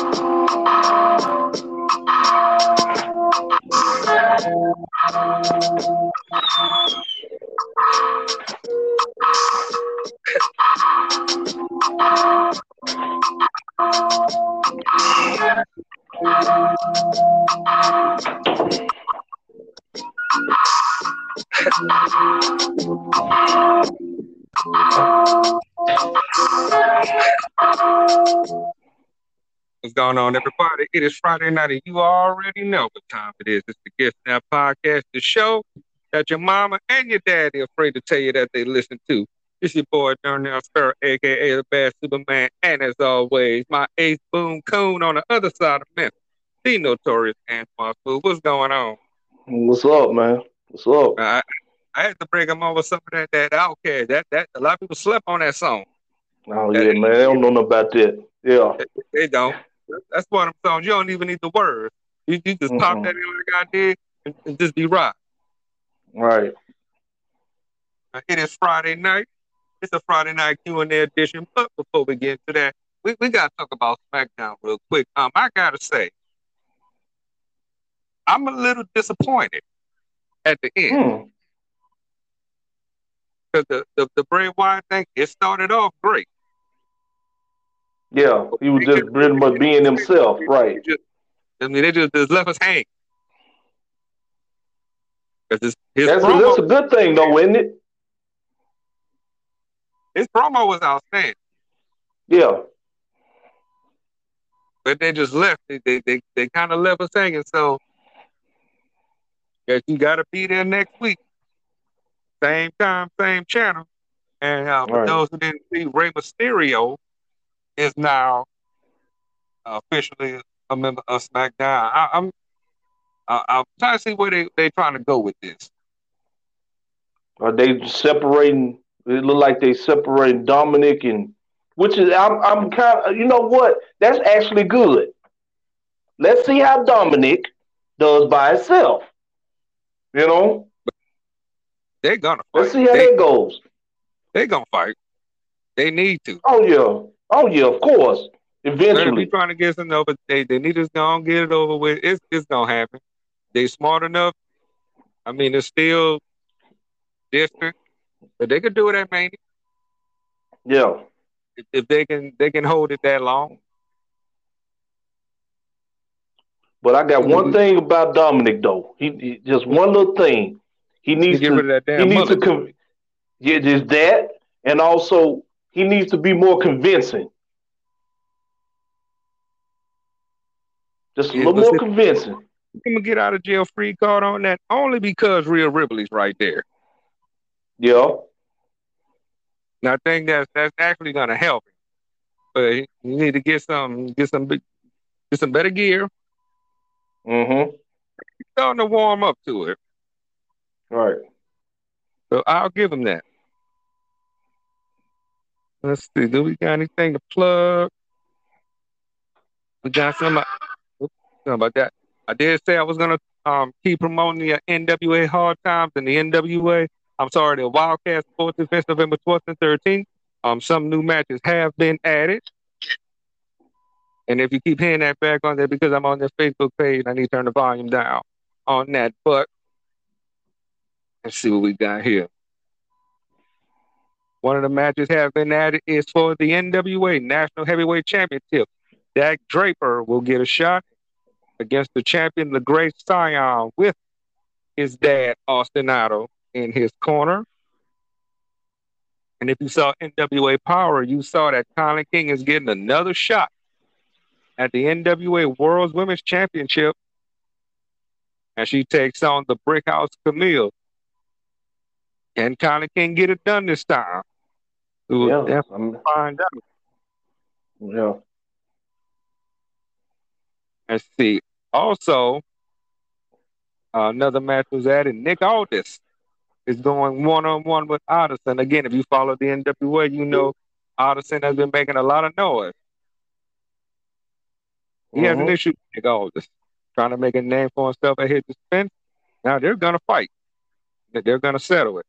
Thank you. It is Friday night, and you already know what time it is. It's the Gift Now Podcast, the show that your mama and your daddy are afraid to tell you that they listen to. It's your boy Darnell Sparrow, aka the Bad Superman, and as always, my ace boom coon on the other side of Memphis, the notorious Antoine Food. What's going on? What's up, man? What's up? I, I had to bring him over some of that that OutKast. That that a lot of people slept on that song. Oh yeah, man. They don't know nothing about that. Yeah. They don't. That's one of them songs. You don't even need the words. You, you just pop Mm-mm. that in like I did and, and just be right. Right. It is Friday night. It's a Friday night Q and A edition. But before we get to that, we, we gotta talk about SmackDown real quick. Um, I gotta say, I'm a little disappointed at the end Hmm. because the, the the Bray Wyatt thing it started off great. Yeah. He was just pretty much being himself. Right. Just- I mean, they just, just left us hanging. Because his, his, That's a, promo, that's a good thing though, isn't it? his promo was outstanding, Yeah. but they just left. They they they, they kind of left us hanging. So, guess you got to be there next week, same time, same channel. And uh, for Right. those who didn't see, Rey Mysterio is now officially a member of SmackDown. I, I'm I, I'm trying to see where they they trying to go with this. Are they separating? It look like they separating Dominic and which is I'm I'm kind of you know what? That's actually good. Let's see how Dominic does by itself. You know, They're gonna fight. let's see how they, that goes. They're gonna fight. They need to. Oh yeah, oh yeah, of course. They're gonna be Eventually, trying to get some over. They they need to go and get it over with. It's it's gonna happen. They smart enough. I mean, it's still different, but they could do it at Mania yeah. if, if they can. They can hold it that long. But I got one Mhm. thing about Dominic though. He, he just one little thing. He needs To to rid of that he needs to yeah, just that, and also he needs to be more convincing. Just a Yeah, little more convincing. I'm gonna get out of jail free card on that only because Rhea Ripley's right there. Yeah, And I think that's that's actually gonna help him. But you need to get some get some get some better gear. mm-hmm. He's starting to warm up to it. Right. So I'll give him that. Let's see. Do we got anything to plug? We got some. Oops, about that. I did say I was gonna um keep promoting the uh, NWA Hard Times and the NWA. I'm sorry, the Wildcat Sports Events November 12th and 13th. Um, some new matches have been added. And if you keep hearing that back on there because I'm on their Facebook page, I need to turn the volume down on that. But let's see what we got here. One of the matches have been added is for the NWA National Heavyweight Championship. Dak Draper will get a shot against the champion, the Great Cyon, with his dad, Austin Otto, in his corner. And if you saw NWA Power, you saw that Colin King is getting another shot at the NWA World's Women's Championship. And she takes on the Brickhouse Kamille. Can Colin King get it done this time? We will Yeah. find out. yeah. Let's see. Also, uh, another match was added. Nick Aldis is going one on one with Odinson. Again, if you follow the NWA, you know Odinson has been making a lot of noise. He has an Mhm. issue with Nick Aldis, trying to make a name for himself at his expense. Now they're going to fight. They're going to settle it.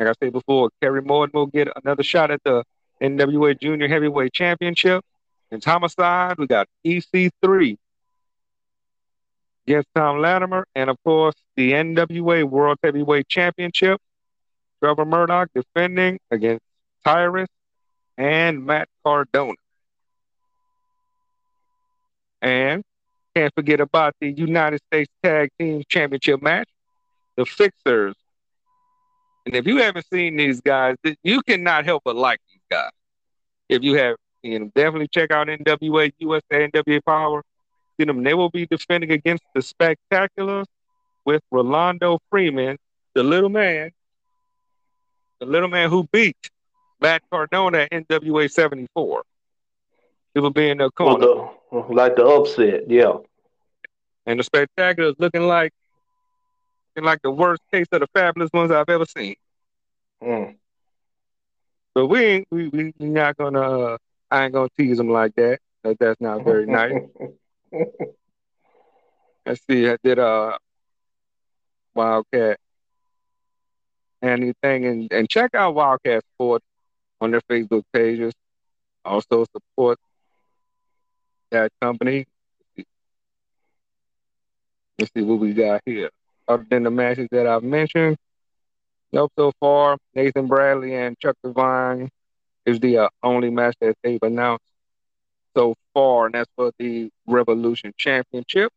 Like I said before, Kerry Morton will get another shot at the NWA Junior Heavyweight Championship. In homicide, we got EC3 against Thom Latimer, and of course the NWA World Heavyweight Championship. Trevor Murdoch defending against Tyrus and Matt Cardona. And can't forget about the United States Tag Team Championship match, the Fixers. And if you haven't seen these guys, you cannot help but like these guys. If you have, you know, definitely check out NWA USA, NWA Power. See them. They will be defending against the Spectaculars with Rolando Freeman, the little man, the little man who beat Matt Cardona at NWA 74. It will be in the corner. Well, the, like the upset, yeah. And the spectacular is looking like looking like the worst case of the fabulous ones I've ever seen. Mm. But we ain't we we not gonna uh, I ain't gonna tease them like that. That's not very nice. Let's see, I did a uh, Wildcat anything and, and check out Wildcat Sports on their Facebook pages. Also support that company. Let's see what we got here. Other than the matches that I've mentioned, nope, so far, Nathan Bradley and Chuck Devine is the uh, only match that they've announced so far, and that's for the Revolution Championship.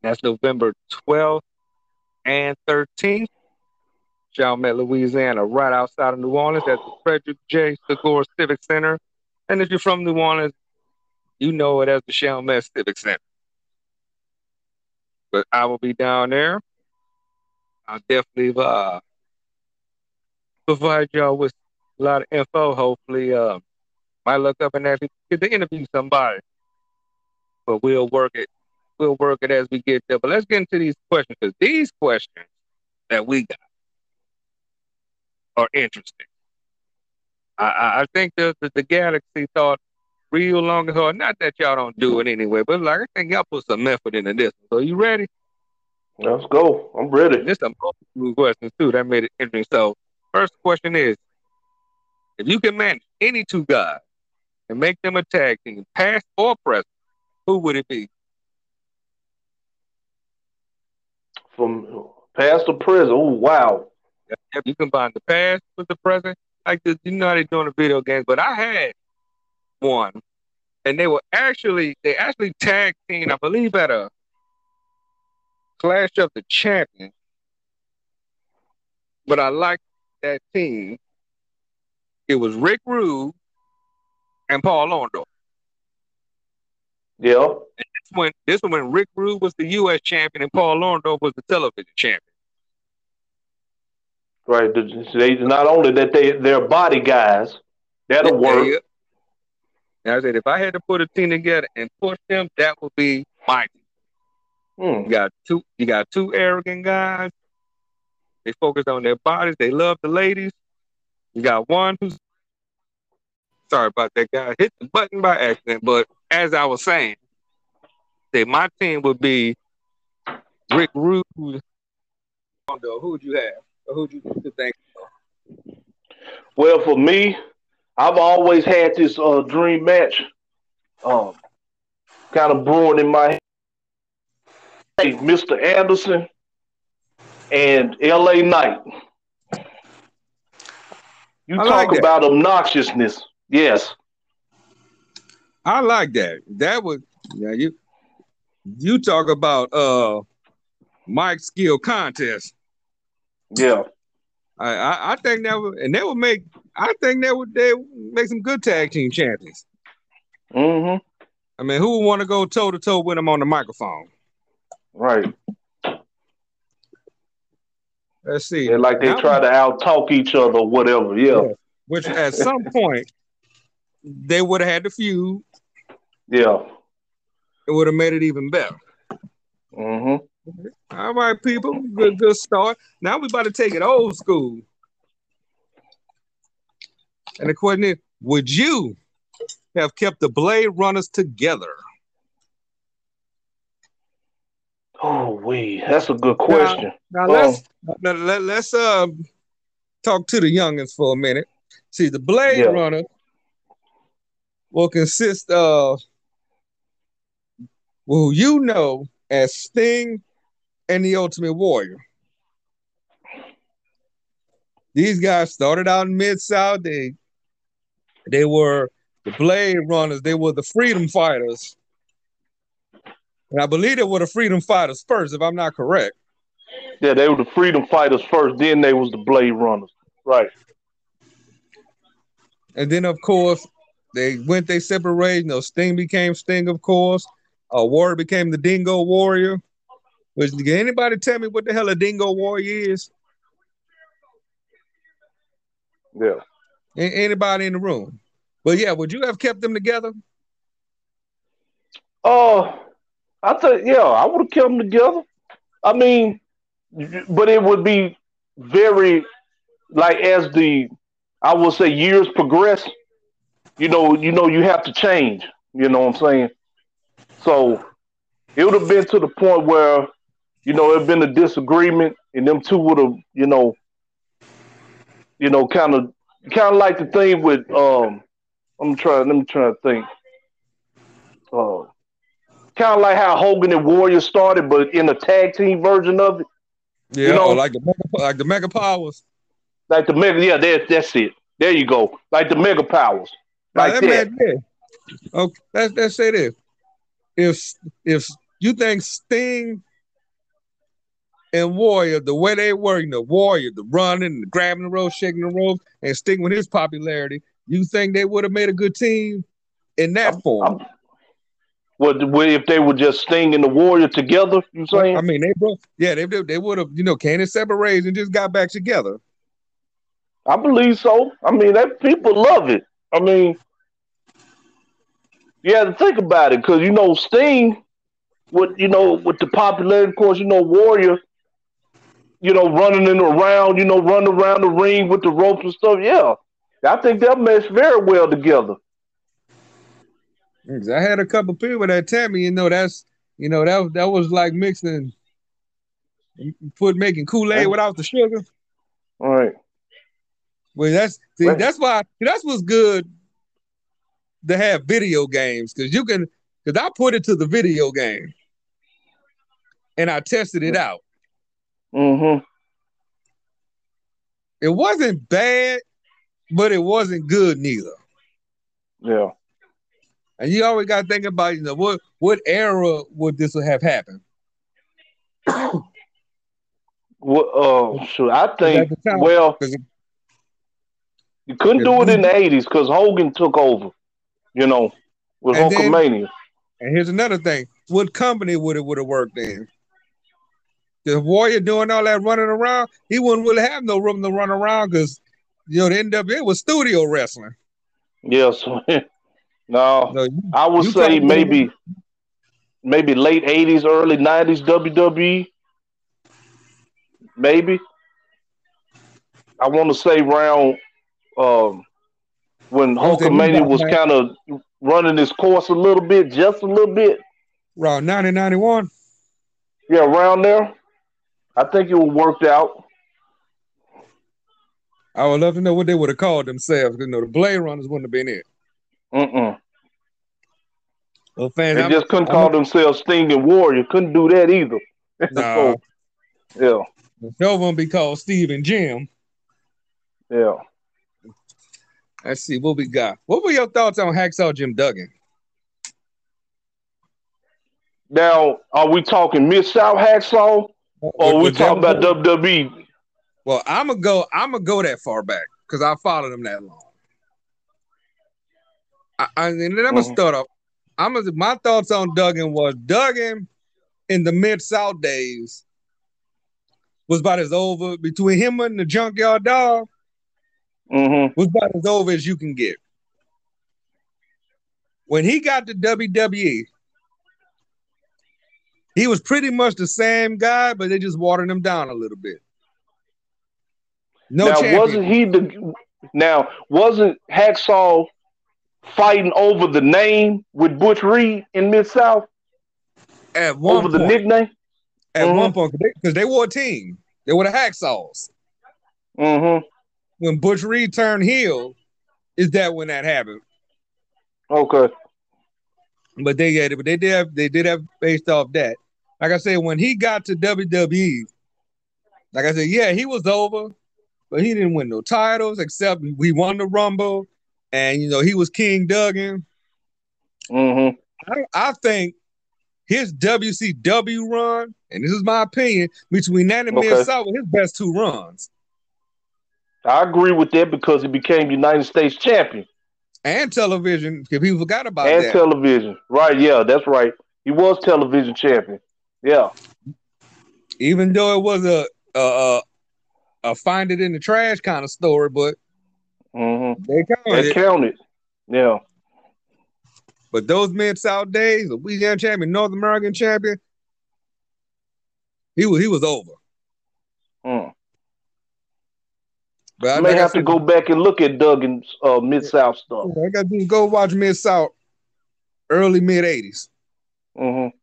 That's November 12th and 13th. Chalmette, Louisiana, right outside of New Orleans at the Frederick J. Sigur Civic Center. And if you're from New Orleans, you know it as the Chalmette Civic Center. But I will be down there. I'll definitely uh, provide y'all with a lot of info. Hopefully, uh, might look up and actually get to interview somebody. But we'll work it. We'll work it as we get there. But let's get into these questions because these questions that we got are interesting. I, I think the, the, the galaxy thought real long and hard. Not that y'all don't do it anyway, but like I think y'all put some effort into this. So you ready? Let's go. I'm ready. This is a multiple questions too. That made it interesting. So first question is, if you can manage any two guys and make them a tag team, past or present, who would it be? From past or present? Oh wow. If you combine the past with the present, like the, you know how they're doing the video games, but I had one, and they were actually they actually tag team, I believe, at a Clash of the Champions. But I liked that team. It was Rick Rude and Paul Orndorff. Yeah. And this when this one when Rick Rude was the U.S. champion and Paul Orndorff was the television champion. Right. They not only that they they're body guys. That'll work. And I said if I had to put a team together and push them, that would be my team. Hmm. You got two you got two arrogant guys. They focus on their bodies, they love the ladies. You got one who's sorry about that guy. Hit the button by accident, but as I was saying, say my team would be Rick Rude. Who would you have? Or who'd you think? Well, for me, I've always had this uh, dream match um, kind of brewing in my head. Hey, Mr. Anderson and LA Knight. You I talk like about obnoxiousness. Yes. I like that. That was yeah, you you talk about uh Mike skill contest. Yeah. I, I, I think that would and that would make I think that would they make some good tag team champions. Mm-hmm. I mean, who would want to go toe to toe with them on the microphone? Right. Let's see. They're like they now, try to out talk each other, whatever. Yeah. yeah. Which at some point they would have had the feud. Yeah. It would have made it even better. Mm-hmm. All right, people. Good, good start. Now we're about to take it old school. And the question is, would you have kept the Blade Runners together? Oh, wait, that's a good question. Now, now let's now, let, let's uh, talk to the youngins for a minute. See, the Blade yeah. Runner will consist of who you know as Sting and the Ultimate Warrior. These guys started out in Mid South. They they were the Blade Runners. They were the Freedom Fighters. And I believe they were the Freedom Fighters first, if I'm not correct. Yeah, they were the Freedom Fighters first. Then they was the Blade Runners. Right. And then, of course, they went they separated. You know, Sting became Sting, of course. Uh, Warrior became the Dingo Warrior. Which can anybody tell me what the hell a Dingo Warrior is? Yeah. Anybody in the room? But yeah, would you have kept them together? Oh, I think yeah, I would have kept them together. I mean, but it would be very like as the I will say years progress, you know, you know, you have to change. You know what I'm saying? So it would have been to the point where, you know, it had been a disagreement, and them two would have, you know, you know, kind of, kind of like the thing with, um, I'm trying, let me try to think, uh, kind of like how Hogan and Warrior started, but in a tag team version of it. Yeah, you know, like the like the Mega Powers. Like the mega, yeah, that's that's it. There you go. Like the mega powers. Like that. that. Man, okay, let's let's say this. If if you think Sting and Warrior, the way they were, you know, Warrior, the running, the grabbing the rope, shaking the rope, and Sting with his popularity, you think they would have made a good team in that I'm, form? I'm, what if they were just Sting and the Warrior together? You saying? I mean, they both, yeah, they they would have, you know, Candace separated and just got back together. I believe so. I mean, that people love it. I mean, you have to think about it because you know Sting, with you know with the popularity, of course, you know Warrior, you know running in around, you know running around the ring with the ropes and stuff. Yeah, I think they'll mesh very well together. I had a couple people that tell me, you know, that's you know that that was like mixing, put making Kool Aid without the sugar. All right. Well, that's see, that's why that's what's good to have video games because you can because I put it to the video game and I tested it out. Mm-hmm. It wasn't bad, but it wasn't good neither. Yeah. And you always got to think about, you know, what what era would this have happened? well, uh, sure. I think well, you couldn't do it in the eighties because Hogan took over. You know, with and Hulkamania. Then, and here's another thing: what company would it would have worked in? The Warrior doing all that running around, he wouldn't really have no room to run around because you know the NWA was studio wrestling. Yes, no, no you, I would say maybe maybe late '80s, early '90s WWE. Maybe I want to say around um, when Hulkamania was kind of running his course a little bit, just a little bit. Around 1991? Yeah, around there. I think it would worked out. I would love to know what they would have called themselves. You know, the Blade Runners wouldn't have been it. Mm-mm. Well, fans, they I'm, just couldn't I'm, call I'm, themselves Sting and Warrior. Couldn't do that either. No. so, yeah. Show won't be called Steve and Jim. Yeah. Let's see what we got. What were your thoughts on Hacksaw Jim Duggan? Now, are we talking Mid South Hacksaw, or are we talking about WWE? Well, I'm gonna go. I'm gonna go that far back because I followed him that long. I, I, and then I'm gonna mm-hmm. start off. I'm gonna, my thoughts on Duggan was Duggan in the Mid South days was about as over between him and the Junkyard Dog mm-hmm. was about as over as you can get. When he got to WWE, he was pretty much the same guy, but they just watered him down a little bit. No now champion. wasn't he the now wasn't Hacksaw fighting over the name with Butch Reed in Mid South? At one over point, the nickname? At mm-hmm. one point, because they, they, were a team. They were the Hacksaws. Mm-hmm when Butch Reed turned heel, is that when that happened? Okay. But they had it, but they did have they did have based off that. Like I said, when he got to WWE, like I said, yeah, he was over, but he didn't win no titles except we won the Rumble, and you know he was King Duggan. Mm-hmm. I, I think his WCW run, and this is my opinion, between that and Okay. Minnesota, were his best two runs. I agree with that because he became United States champion And television, because people forgot about and that. television. Right? Yeah, that's right. He was television champion. Yeah. Even though it was a a, a, a find it in the trash kind of story, but Mm-hmm. they counted it. counted. Yeah. But those mid South days, the Louisiana champion, North American champion, he was he was over. Mm. But I may have to go back and look at Duggan's uh, Mid South stuff. I got to go watch Mid South early mid '80s. Mm-hmm.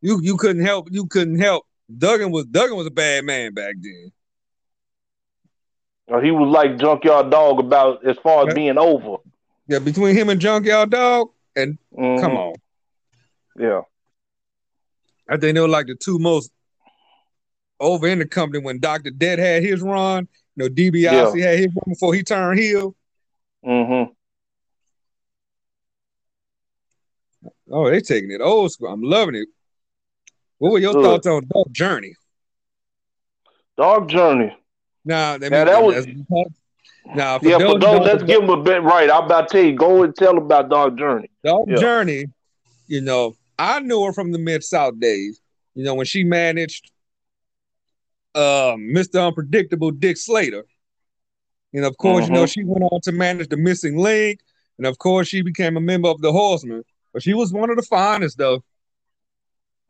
You you couldn't help you couldn't help. Duggan was Duggan was a bad man back then. Uh, he was like Junkyard Dog about as far as Yeah. being over. Yeah, between him and Junkyard Dog, and Mhm. come on, Yeah. I think they were like the two most over in the company when Doctor Death had his run. You know, DiBiase had his run before he turned heel. Mm-hmm. Oh, they taking it old school. I'm loving it. What were your thoughts on Dark Journey? Dark Journey. Now, that, Now, that was- now for yeah, those for those, let's give him a bit right. I'm about to tell you, go and tell about Dark Journey. Dog Yeah. Journey, you know, I knew her from the Mid South days. You know, when she managed uh, Mr. Unpredictable Dick Slater. And of course, you know, Mhm. she went on to manage the missing link. And of course, she became a member of the Horsemen. But she was one of the finest, though.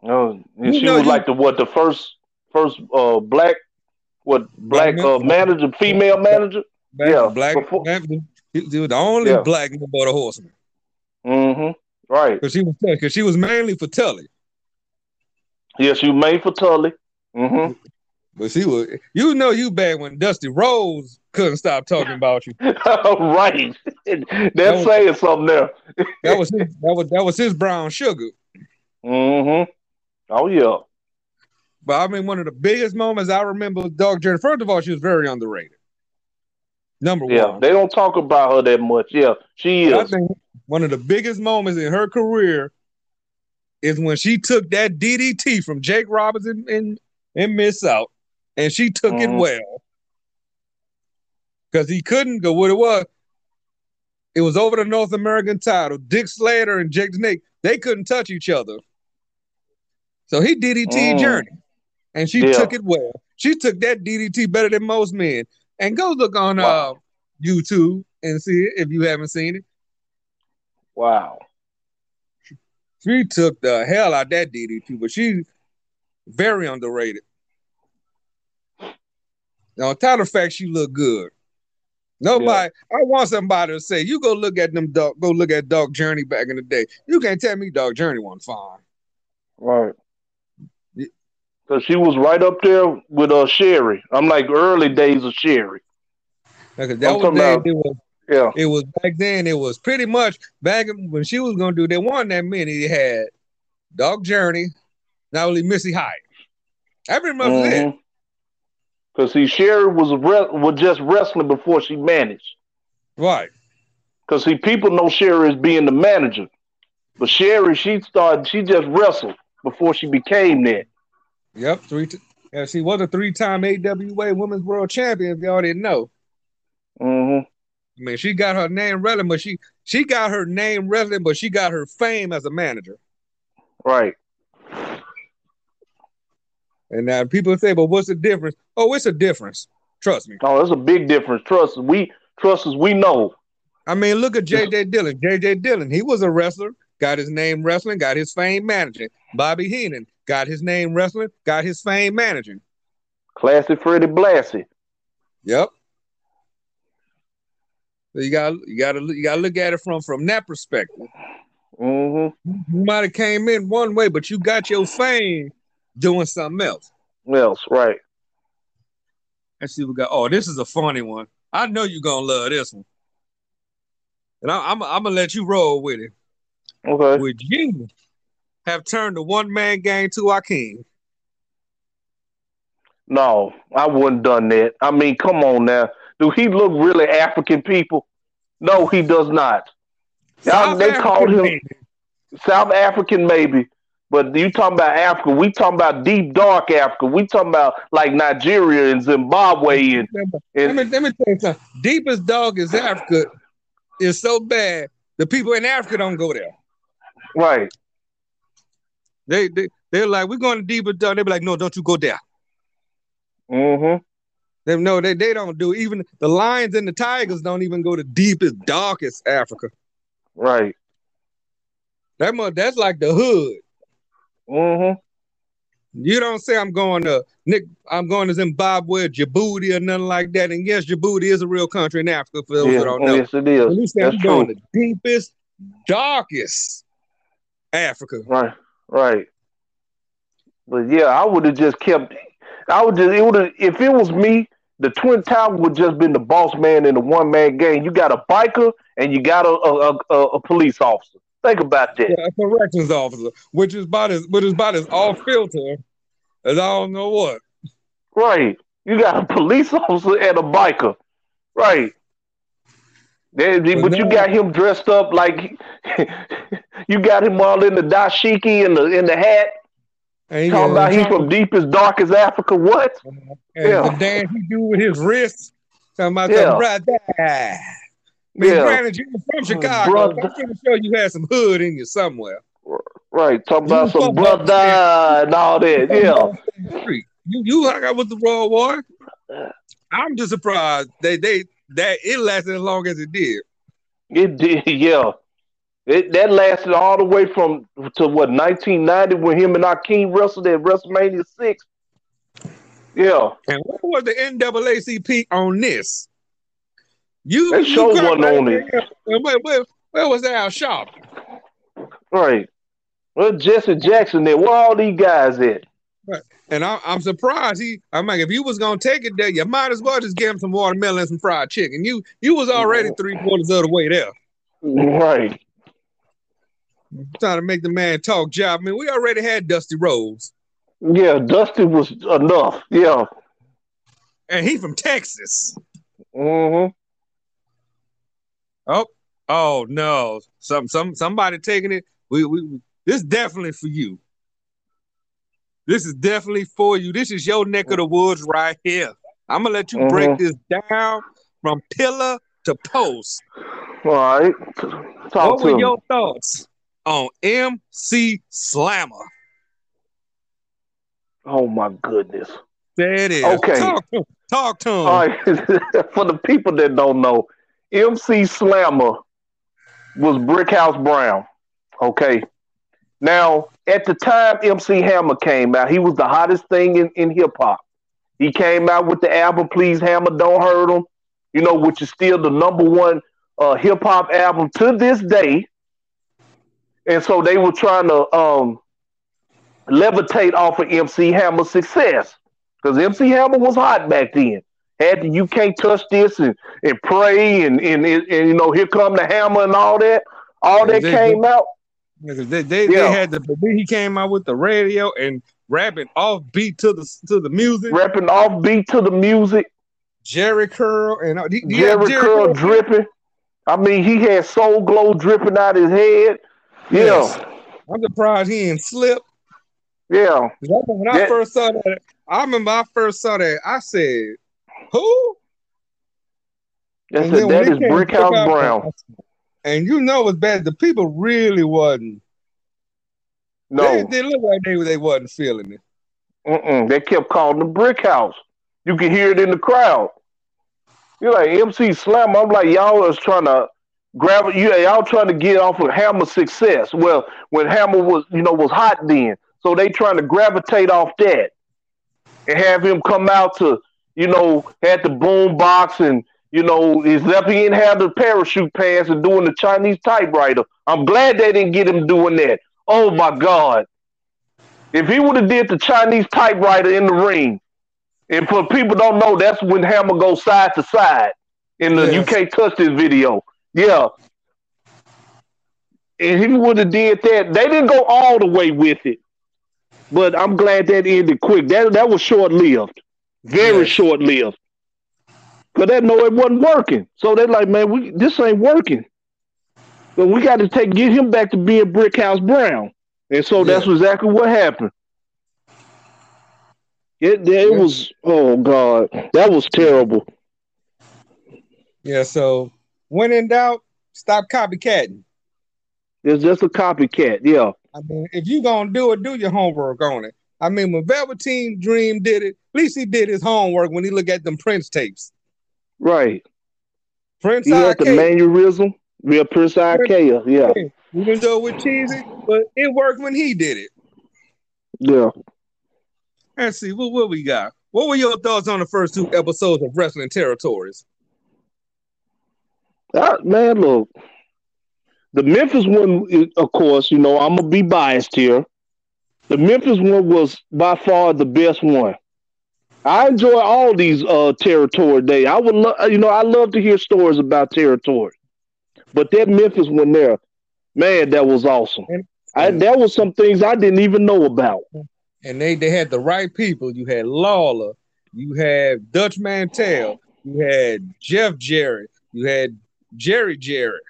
Oh, and You she was you- like the what the first first uh black what black Black uh, manager, female manager. Back Yeah, black, before- black- she was the only Yeah. black of the Horsemen. Mm-hmm. Right. Because she was because she was mainly for Tully. Yes, you made for Tully. Mm-hmm. But she was you know you bad when Dusty Rhodes couldn't stop talking about you. right. That That's was- saying something there. That was his that was that was his brown sugar. Mm-hmm. Oh yeah. But I mean, one of the biggest moments I remember was Dark Journey. First of all, she was very underrated. Number Yeah. one. They don't talk about her that much. Yeah, she I is. think one of the biggest moments in her career is when she took that DDT from Jake Robinson and, and Miss Out, and she took it Mhm. well. Because he couldn't go what it was. It was over the North American title. Dick Slater and Jake the Snake, they couldn't touch each other. So he DDT Mm. Journey. And she Yeah. took it well. She took that DDT better than most men. And go look on Wow. uh, YouTube and see it if you haven't seen it. Wow. She took the hell out that DDT, but she very underrated. Now, on top of the fact she looked good. Nobody, I want somebody to say, you go look at them dog, go look at Dark Journey back in the day. You can't tell me Dark Journey wasn't fine. Right. So she was right up there with uh Sherri. I'm like early days of Sherri. Because that I'm was, then, it was Yeah. it was back then, it was pretty much back when she was gonna do there wasn't that many. They had Dark Journey, not only Missy Hyatt. Much was it. Because see, Sherri was re- was just wrestling before she managed. Right. Because see, people know Sherri as being the manager, but Sherri she started she just wrestled before she became that. Yep, three. T- yeah, she was a three-time AWA Women's World Champion. If y'all didn't know, hmm I mean, she got her name wrestling, but she she got her name wrestling, but she got her fame as a manager. Right. And now people say, "But what's the difference?" Oh, it's a difference. Trust me. Oh, it's a big difference. Trust us. We trust us. We know. I mean, look at JJ Dillon. JJ Dillon, he was a wrestler, got his name wrestling, got his fame managing. Bobby Heenan got his name wrestling, got his fame managing. Classy Freddie Blassie. Yep. So you got you got to you got to look at it from from that perspective. hmm You might have came in one way, but you got your fame doing something else. Else, right. Let's see what we got. Oh, this is a funny one. I know you're gonna love this one. and I, am I'm, I'm gonna let you roll with it. Okay. With you have turned the one man gang to Akeem? No, I wouldn't done that. I mean, come on now. Do he look really African people? No, he does not. South they African called him maybe. South African, maybe. But you talking about Africa? We talking about deep dark Africa. We talking about like Nigeria and Zimbabwe and. and let, me, let me tell you something. Deepest darkest Africa is so bad. The people in Africa don't go there. Right. They they they're like, we're going to deeper down. They be like, no, don't you go there. Mm-hmm. They no, they, they don't do even the lions and the tigers don't even go to deepest, darkest Africa. Right. That much that's like the hood. Mm-hmm. You don't say I'm going to Nick, I'm going to Zimbabwe, Djibouti, or nothing like that. And yes, Djibouti is a real country in Africa for those yeah. who don't know. Yes, it is. But you say I'm going to deepest, darkest Africa. Right, right. But yeah, I would have just kept I would just it would have if it was me, the Twin tower would just been the boss man in the one man gang. You got a biker and you got a a, a, a police officer. Think about that. Yeah, a corrections officer, which is about as which is about as off filter as I don't know what. Right. You got a police officer and a biker. Right. But, but now, you got him dressed up like you got him all in the dashiki and the in the hat. And talking about he's from deepest, darkest Africa. What? Uh, and yeah. the dance he do with his wrist. Talking about yeah. the brother. Man, yeah. granted, you're from mm, Chicago. Brother. I'm pretty sure you had some hood in you somewhere. Right. Talking about some brother and all that. Yeah. You you hung out with the Royal War. Uh, I'm just surprised they they that it lasted as long as it did. It did, yeah. It, that lasted all the way from to what 1990 when him and Akeem wrestled at WrestleMania six. Yeah. And what was the NAACP on this? You that show wasn't on it. Where, where, where was Al Sharpton? Right. Well, Jesse Jackson there. Where all these guys at? Right. And I, am surprised he. I'm like, if you was gonna take it there, you might as well just give him some watermelon and some fried chicken. You you was already three quarters of the way there. Right trying to make the man talk job. I mean, we already had Dusty Rhodes. Yeah, Dusty was enough. Yeah. And he from Texas. Mm-hmm. Oh, oh no. Some some somebody taking it. We we this definitely for you. This is definitely for you. This is your neck of the woods right here. I'm gonna let you mm-hmm. break this down from pillar to post. All right. Talk what were him. your thoughts? on MC Slammer. Oh my goodness. There it is. Okay. Talk to him. Talk to him. All right. For the people that don't know, MC Slammer was Brickhouse Brown. Okay. Now, at the time MC Hammer came out, he was the hottest thing in, in hip hop. He came out with the album Please Hammer Don't Hurt Him, you know, which is still the number one uh, hip hop album to this day and so they were trying to um, levitate off of MC Hammer's success because MC Hammer was hot back then. Had to, you can't touch this and, and pray and, and, and, and you know here come the hammer and all that. All that came out. They, they, they had the he came out with the radio and rapping off beat to the to the music. Rapping off beat to the music. Jheri curl and uh, he, Jheri, Jheri curl, curl dripping. I mean, he had soul glow dripping out his head. Yeah. Yes. I'm surprised he didn't slip. Yeah. When I first saw that, I remember I first saw that, I said, Who? That's a, that is Brickhouse Brown. And you know what's bad? The people really wasn't. No. They, they look like they, they wasn't feeling it. Mm-mm. They kept calling the Brick House. You can hear it in the crowd. You're like MC Slam. I'm like, y'all is trying to grab you y'all trying to get off of Hammer's success. Well, when Hammer was you know was hot then, so they trying to gravitate off that and have him come out to you know had the boom box and you know his left didn't have the parachute pants and doing the Chinese typewriter. I'm glad they didn't get him doing that. Oh my God! If he would have did the Chinese typewriter in the ring, and for people don't know, that's when Hammer goes side to side in the yes. you can't touch this video. Yeah. and he would have did that. They didn't go all the way with it, but I'm glad that ended quick. That that was short lived, very yes. short lived. Cause they know it wasn't working, so they're like, man, we this ain't working. But we got to take get him back to being Brickhouse Brown, and so yeah. that's exactly what happened. It it yeah. was oh god, that was terrible. Yeah, so when in doubt, stop copycatting. It's just a copycat, yeah. I mean, if you gonna do it, do your homework on it. I mean, when Velveteen Dream did it, at least he did his homework when he looked at them Prince tapes. Right. Prince he had the mannerism. Yeah, Prince Ikea, yeah. Even though it was cheesy, but it worked when he did it. Yeah. Let's see what, what we got. What were your thoughts on the first two episodes of Wrestling Territories? Uh, man, look, the Memphis one, of course, you know, I'm gonna be biased here. The Memphis one was by far the best one. I enjoy all these uh territory days. I would love, you know, I love to hear stories about territory, but that Memphis one there, man, that was awesome. And, I, that was some things I didn't even know about. And they they had the right people. You had Lawler, you had Dutch Mantell, you had Jeff Jarrett, you had Jerry Jarrett,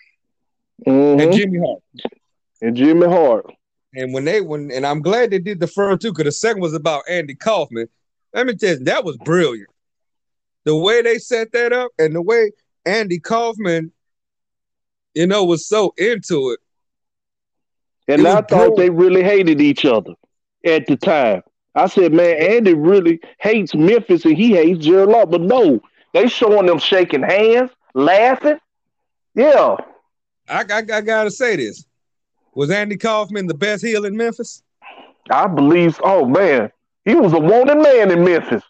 mm-hmm. and Jimmy Hart, and Jimmy Hart. And when they when and I'm glad they did the first two because the second was about Andy Kaufman. Let me tell you, that was brilliant. The way they set that up and the way Andy Kaufman, you know, was so into it. And it I thought brilliant. they really hated each other at the time. I said, man, Andy really hates Memphis and he hates Jerry Law. But no, they showing them shaking hands, laughing. Yeah. I, I, I gotta say this. Was Andy Kaufman the best heel in Memphis? I believe. Oh man, he was a wanted man in Memphis.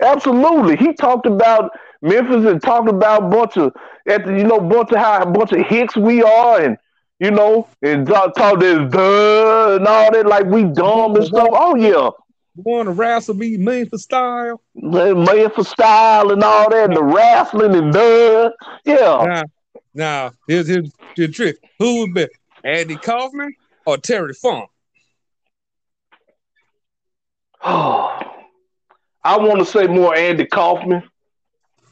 Absolutely, he talked about Memphis and talked about a bunch of at the, you know bunch of how a bunch of hicks we are and you know and talk, talk this duh and all that like we dumb and stuff. Oh yeah. Want to wrestle me Memphis style? Memphis style and all that, and the wrestling and duh. Yeah. Now, now here's, here's the trick. Who would be Andy Kaufman or Terry Funk? Oh, I want to say more Andy Kaufman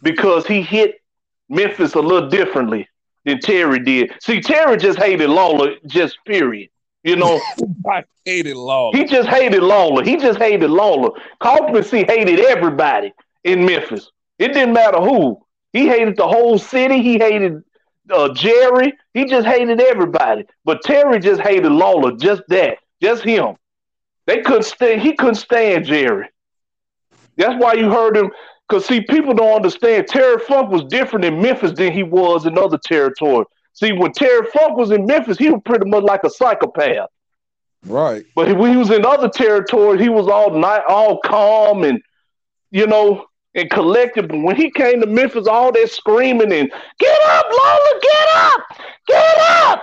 because he hit Memphis a little differently than Terry did. See, Terry just hated Lawler, just period. You know, I hated Lawler. He just hated Lawler. He just hated Lawler. Kaufman, see, hated everybody in Memphis. It didn't matter who. He hated the whole city. He hated uh, Jerry. He just hated everybody. But Terry just hated Lawler, just that, just him. They couldn't stand. He couldn't stand Jerry. That's why you heard him. Cause see, people don't understand. Terry Funk was different in Memphis than he was in other territories. See, when Terry Funk was in Memphis, he was pretty much like a psychopath. Right. But when he was in other territories, he was all night, all calm and you know, and collected. But when he came to Memphis, all that screaming and get up, Lawler, get up, get up.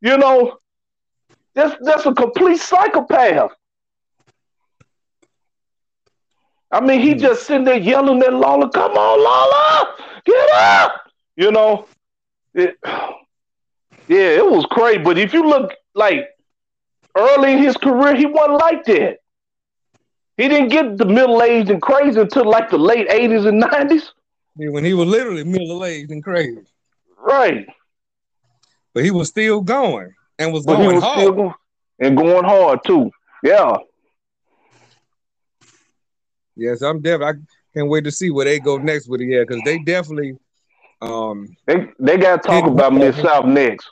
You know, that's that's a complete psychopath. I mean, he just sitting there yelling at Lawler, come on, Lawler, get up. You know, it, yeah, it was crazy. But if you look like early in his career, he wasn't like that. He didn't get the middle aged and crazy until like the late 80s and 90s. Yeah, when he was literally middle aged and crazy. Right. But he was still going and was but going was hard. Going, and going hard too. Yeah. Yes, I'm definitely. I can't wait to see where they go next with it. Yeah, because they definitely. Um, they they got to talk about Mid South next.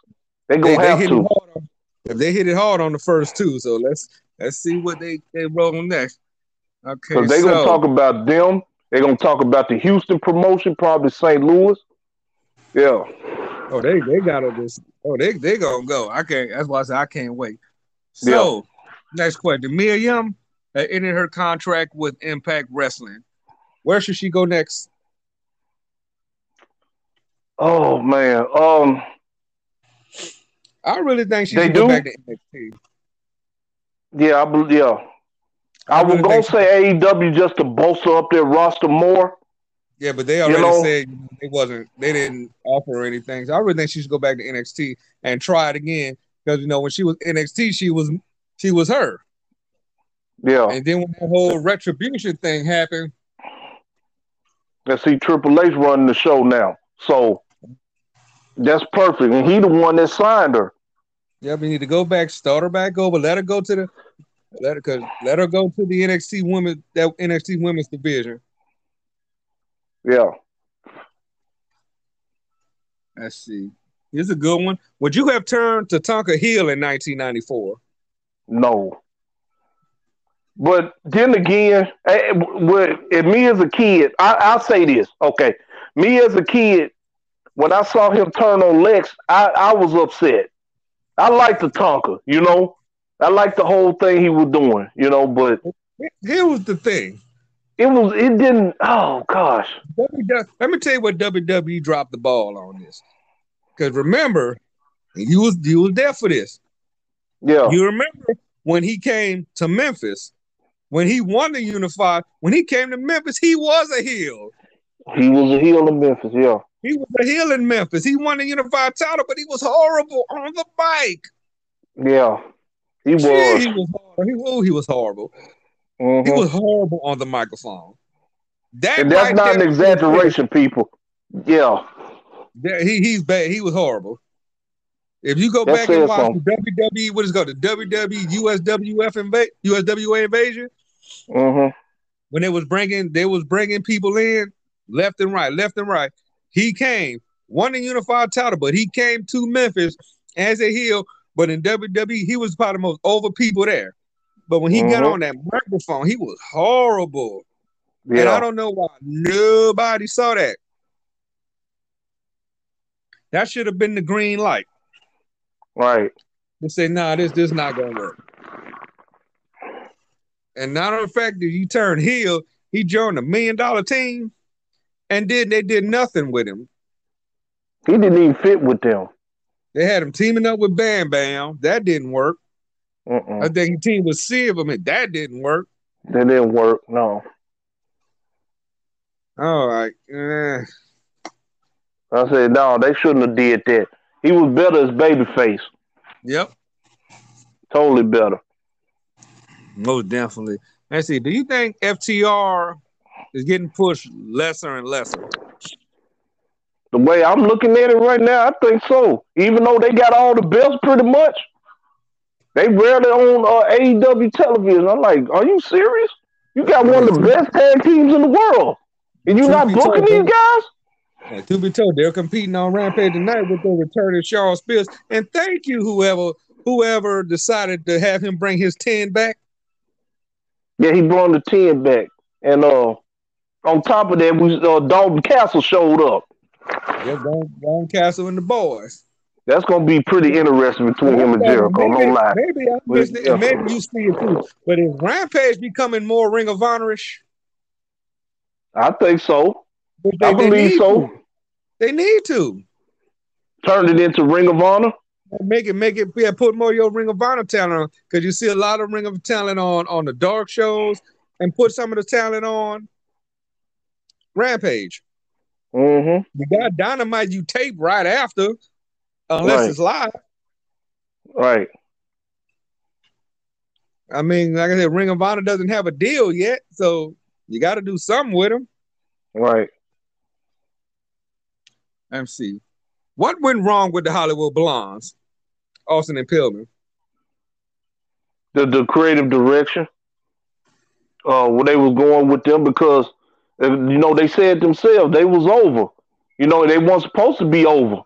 They gonna they, have they to. On, if they hit it hard on the first two, so let's let's see what they they roll on next. Okay, so they're gonna talk about them. They're gonna talk about the Houston promotion, probably St. Louis. Yeah. Oh, they they gotta just. Oh, they they gonna go. I can't. That's why I said I can't wait. So, yeah. next question, Mia Yim uh, ended her contract with Impact Wrestling. Where should she go next? Oh man, um, I really think she should do? go back to NXT. Yeah, I believe. Yeah, I, I was gonna say AEW just to bolster up their roster more. Yeah, but they already you know, said it wasn't. They didn't offer anything. So I really think she should go back to NXT and try it again because you know when she was NXT, she was she was her. Yeah. And then when that whole retribution thing happened, I see Triple H running the show now. So that's perfect. And he the one that signed her. yeah, we need to go back, start her back over, let her go to the let her cause let her go to the NXT women that NXT women's division. Yeah. Let's see. Here's a good one. Would you have turned Tatanka heel in 1994? No. But then again, eh, eh, with me as a kid, I, I'll say this. Okay, me as a kid, when I saw him turn on Lex, I, I was upset. I liked Tatanka, you know. I liked the whole thing he was doing, you know. But Here was the thing. it was it didn't. Oh gosh, let me tell you what WWE dropped the ball on this. Because remember, you was you was there for this. yeah, You remember when he came to Memphis, when he won the Unified, when he came to Memphis, he was a heel. he was a heel in Memphis. Yeah, He was a heel in Memphis. He won the Unified title, but he was horrible on the mic. yeah, he was. He was horrible. He, oh, he was horrible. He Mhm. was horrible on the microphone. That and that's right not an exaggeration, people. Yeah, That- he he's bad. He was horrible. If you go That back and watch something. the WWE, what is it called the WWE USWF inva- USWA invasion, hmm when they was bringing they was bringing people in left and right, left and right. He came, won the unified title, but he came to Memphis as a heel. But in WWE, he was probably the most over people there. But when he got Mhm. on that microphone, he was horrible. And I don't know why nobody saw that. That should have been the green light. right. They say, nah, this this not gonna work. And not only the fact that he turned heel, he joined a million dollar team, and then they did nothing with him. He didn't even fit with them. They had him teaming up with Bam Bam. That didn't work. Mm-mm. I think he teamed with but man, that didn't work. That didn't work. No, All right. I said no. They shouldn't have did that. He was better as babyface. Yep. Totally better. Most definitely. Let's see. Do you think FTR is getting pushed lesser and lesser? The way I'm looking at it right now, I think so. Even though they got all the belts pretty much, they rarely on uh, AEW television. I'm like, are you serious? You got one of the best tag teams in the world, and you Truth not booking these guys? And to be told, they're competing on Rampage tonight with the return of Shawn Spears. And thank you, whoever whoever decided to have him bring his 10 back. Yeah, he brought the ten back, and uh, on top of that, we uh, Dalton Castle showed up. Yeah, Don, Don Castle and the boys. That's gonna be pretty interesting between him and Jericho. maybe, No lie. maybe I missed it, maybe you see it too. But is Rampage becoming more Ring of Honorish? I think so. Which I believe so. to. They need to. turn it into Ring of Honor. Make it, make it, yeah, put more of your Ring of Honor talent on. Because you see a lot of Ring of talent on on the dark shows and put some of the talent on Rampage. Mm-hmm. You got Dynamite, you tape right after, unless Right. it's live. Right. I mean, like I said, Ring of Honor doesn't have a deal yet, so you got to do something with them. Right. Let me see. What went wrong with the Hollywood Blondes, Austin and Pillman? the the creative direction? Uh where they was going with them because you know they said themselves they was over. You know they weren't supposed to be over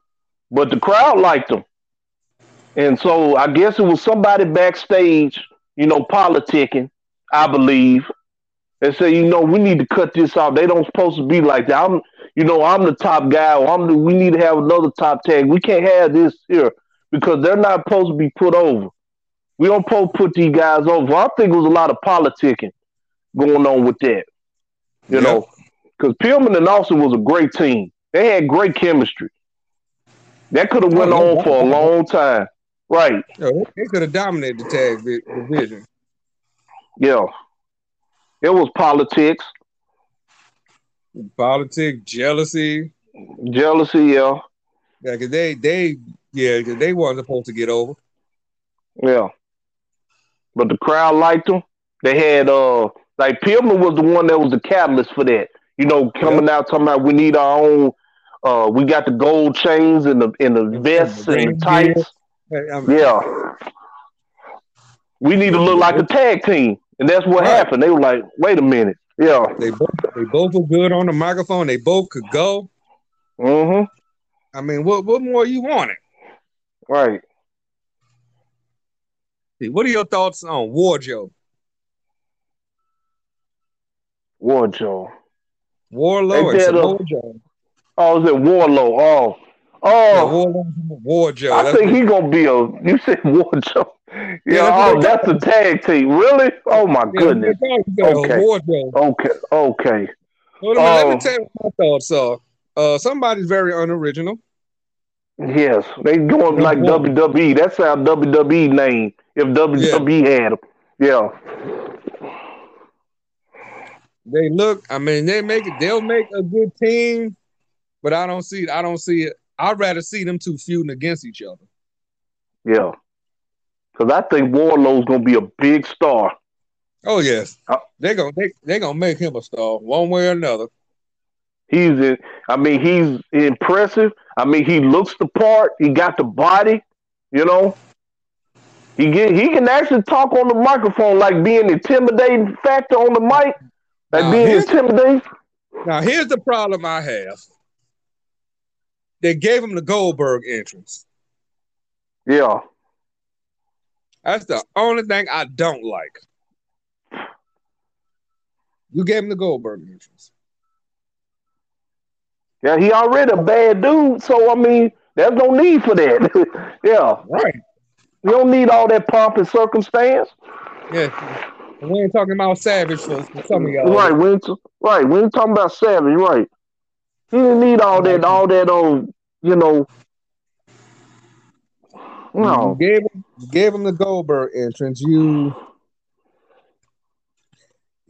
but the crowd liked them. And so i guess it was somebody backstage you know politicking i believe and say you know we need to cut this off. they don't supposed to be like that. I'm you know i'm the top guy or i'm the, we need to have another top tag. We can't have this here because they're not supposed to be put over we don't supposed to put these guys over. I think it was a lot of politicking going on with that. You Yep. know, because Pillman and Austin was a great team. They had great chemistry. That could have went Oh, on for a long time. Right. Yo, they, they could have dominated the tag division. Yeah. It was politics, Politics, jealousy. jealousy, yeah. Yeah, cause they they yeah, they weren't supposed to get over. Yeah. But the crowd liked him. They had uh like Pillman was the one that was the catalyst for that. You know, coming out talking about we need our own uh we got the gold chains and the in the vests and the tights. Yeah. We need to look like a tag team. And that's what right. happened. They were like, wait a minute. Yeah. They both they both were good on the microphone. They both could go. Mm-hmm. I mean, what what more you wanted? Right. What are your thoughts on Wardlow? Wardlow. Warlow and Wardlow. Oh, is it Warlow? Oh, oh, yeah, Wardlow. I think he's gonna be a. You said Wardlow. Yeah, yeah oh, that's a tag team. Really? Oh my yeah, goodness. Okay. Okay. Okay. Well, let me um, tell you what my thoughts are. Uh, somebody's very unoriginal. Yes, they going like WWE. That's our WWE name. If WWE yeah. had them, yeah. They look. I mean, they make it. They'll make a good team, but I don't see. it. I don't see it. I'd rather see them two feuding against each other. Yeah, because I think Wardlow's gonna be a big star. Oh yes, uh, they're gonna they they gonna make him a star one way or another. He's in, I mean, he's impressive. I mean, he looks the part. He got the body. You know, he get he can actually talk on the microphone like being the intimidating factor on the mic, like now, being intimidating. Now here's the problem I have. They gave him the Goldberg entrance. Yeah. That's the only thing I don't like. You gave him the Goldberg entrance. Yeah, he already a bad dude, so I mean, there's no need for that. yeah, right. You don't need all that pomp and circumstance. Yeah, we ain't talking about Savage for, for some of y'all. Right, we ain't right. We ain't talking about Savage. Right. He didn't need all that, all that old, you know. No, you gave him, gave him the Goldberg entrance. You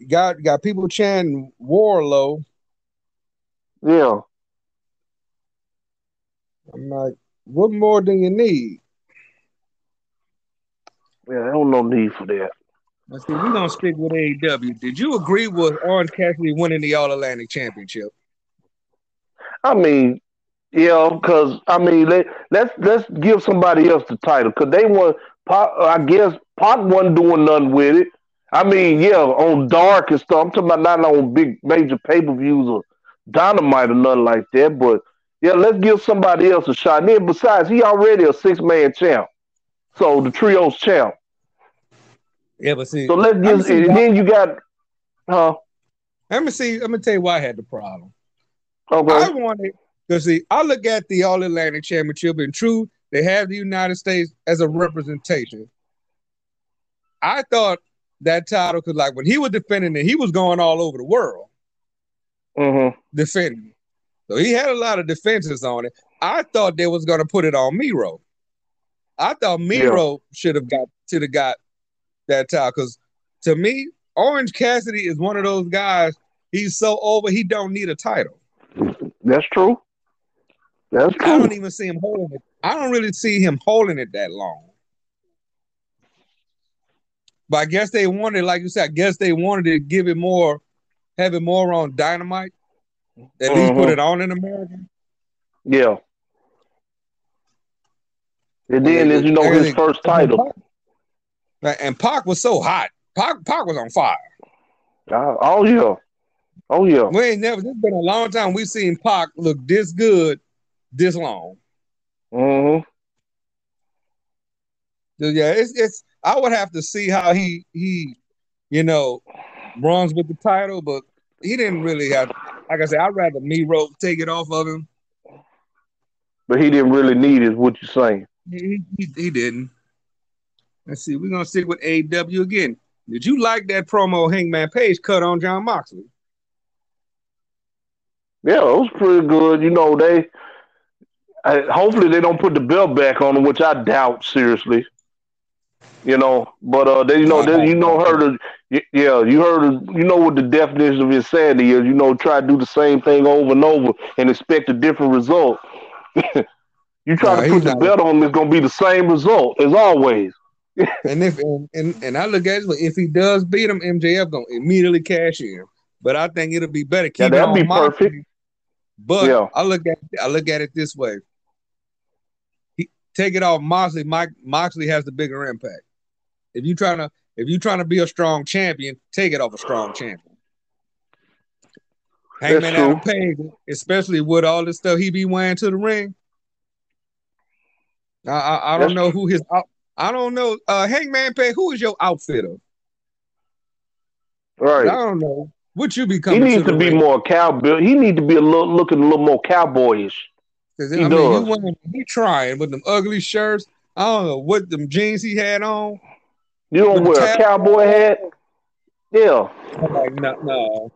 got got people chanting Warlow. Yeah. I'm like, what more do you need? Yeah, I don't no need for that. I see, we're gonna stick with AEW. Did you agree with Orange Cassidy winning the All Atlantic Championship? I mean, yeah, because I mean, let, let's let's give somebody else the title because they want. I guess Pac wasn't doing nothing with it. I mean, yeah, on Dark and stuff. I'm talking about not on big major pay per views or Dynamite or nothing like that, but yeah, let's give somebody else a shot. And then besides, he already a six man champ. So the trio's champ. Yeah, but see. So let's give and then you got huh? Let me see. Let me tell you why I had the problem. Okay. I wanted because see, I look at the All Atlantic Championship and true, they have the United States as a representation. I thought that title could like when he was defending it, he was going all over the world. Mm-hmm. Defending. So he had a lot of defenses on it. I thought they was gonna put it on Miro. I thought Miro yeah. should have got should have got that title because to me, Orange Cassidy is one of those guys. He's so over, he don't need a title. That's true. That's true. I don't even see him holding it. I don't really see him holding it that long. But I guess they wanted, like you said, I guess they wanted to give it more, have it more on dynamite. At mm-hmm. least put mm-hmm. it on in America. Yeah. And then, as you know, his first title. And Pac was so hot. Pac, Pac was on fire. Uh, oh yeah, oh yeah. We ain't never. It's been a long time. We've seen Pac look this good, this long. Hmm. Yeah, it's it's. I would have to see how he he, you know, runs with the title, but he didn't really have. Like I said, I'd rather Miro take it off of him. But he didn't really need it. What you're saying? He, he, he didn't. Let's see. We're gonna stick with AW again. Did you like that promo Hangman Page cut on Jon Moxley? Yeah, it was pretty good. You know, they I, hopefully they don't put the belt back on him, which I doubt seriously. You know, but uh, they, you know, they, you know, her. of, yeah, you heard, you know, what the definition of insanity is. You know, try to do the same thing over and over and expect a different result. you try to put the belt on, it's gonna be the same result as always. and if and, and, and I look at it, but if he does beat him, MJF gonna immediately cash in. But I think it'll be better keep yeah, on be perfect. But Yeah. I look at I look at it this way. Take it off Moxley. Mike Moxley has the bigger impact. If you trying to if you trying to be a strong champion, take it off a strong champion. That's Hangman Adam Page, especially with all the stuff he be wearing to the ring. I I, I don't know who his I don't know. Uh Hangman Page, who is your outfitter? Right. I don't know. What you be He needs to, to be ring? more cowboy. He need to be a little looking a little more cowboyish. 'Cause, he I mean, does. he, wearing, he trying with them ugly shirts. I don't know what them jeans he had on. You don't wear a cowboy hat. Yeah. I'm like, no, no.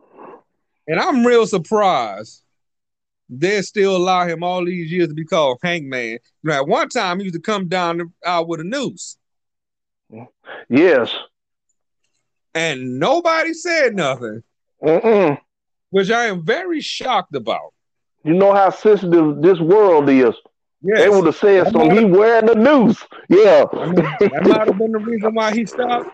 And I'm real surprised they still allow him all these years to be called Hangman. You know, at one time he used to come down out with a noose, Yes. and nobody said nothing, Mm-mm. which I am very shocked about. You know how sensitive this world is. Yes, They would have said That something. He wearing the noose. Yeah. I mean, that might have been the reason why he stopped.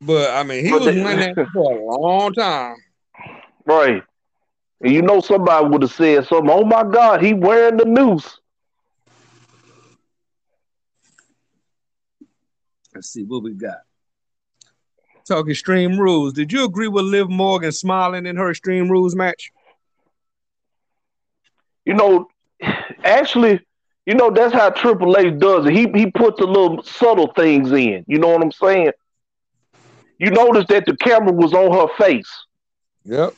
But I mean, he But was they- winning that for a long time. right. And you know somebody would have said something. Oh my God, he wearing the noose. Let's see what we got. Talking Extreme Rules. Did you agree with Liv Morgan smiling in her Extreme Rules match? You know, actually, you know that's how Triple H does it. He he puts a little subtle things in. You know what I'm saying? You notice that the camera was on her face. Yep.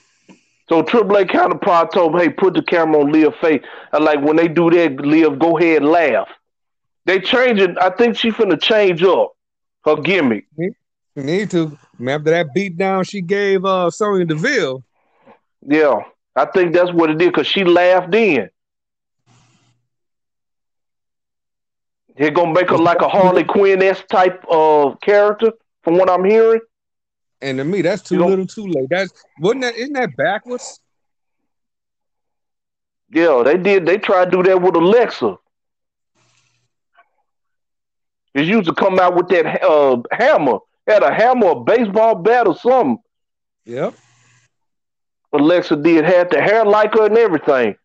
So Triple H kind of probably told him, hey, put the camera on Liv's face. And like when they do that, Liv, go ahead and laugh. They changing. I think she finna change up her gimmick. You need to. Remember that beat down she gave uh Sonya Deville. Yeah, I think that's what it did because she laughed in. They're gonna make her like a Harley Quinn s type of character, from what I'm hearing. And to me, that's too You little too late. That's wasn't that isn't that backwards? Yeah, they did. They tried to do that with Alexa. It used to come out with that uh, hammer. Had a hammer, a baseball bat, or something. Yep. Alexa did had the hair like her and everything.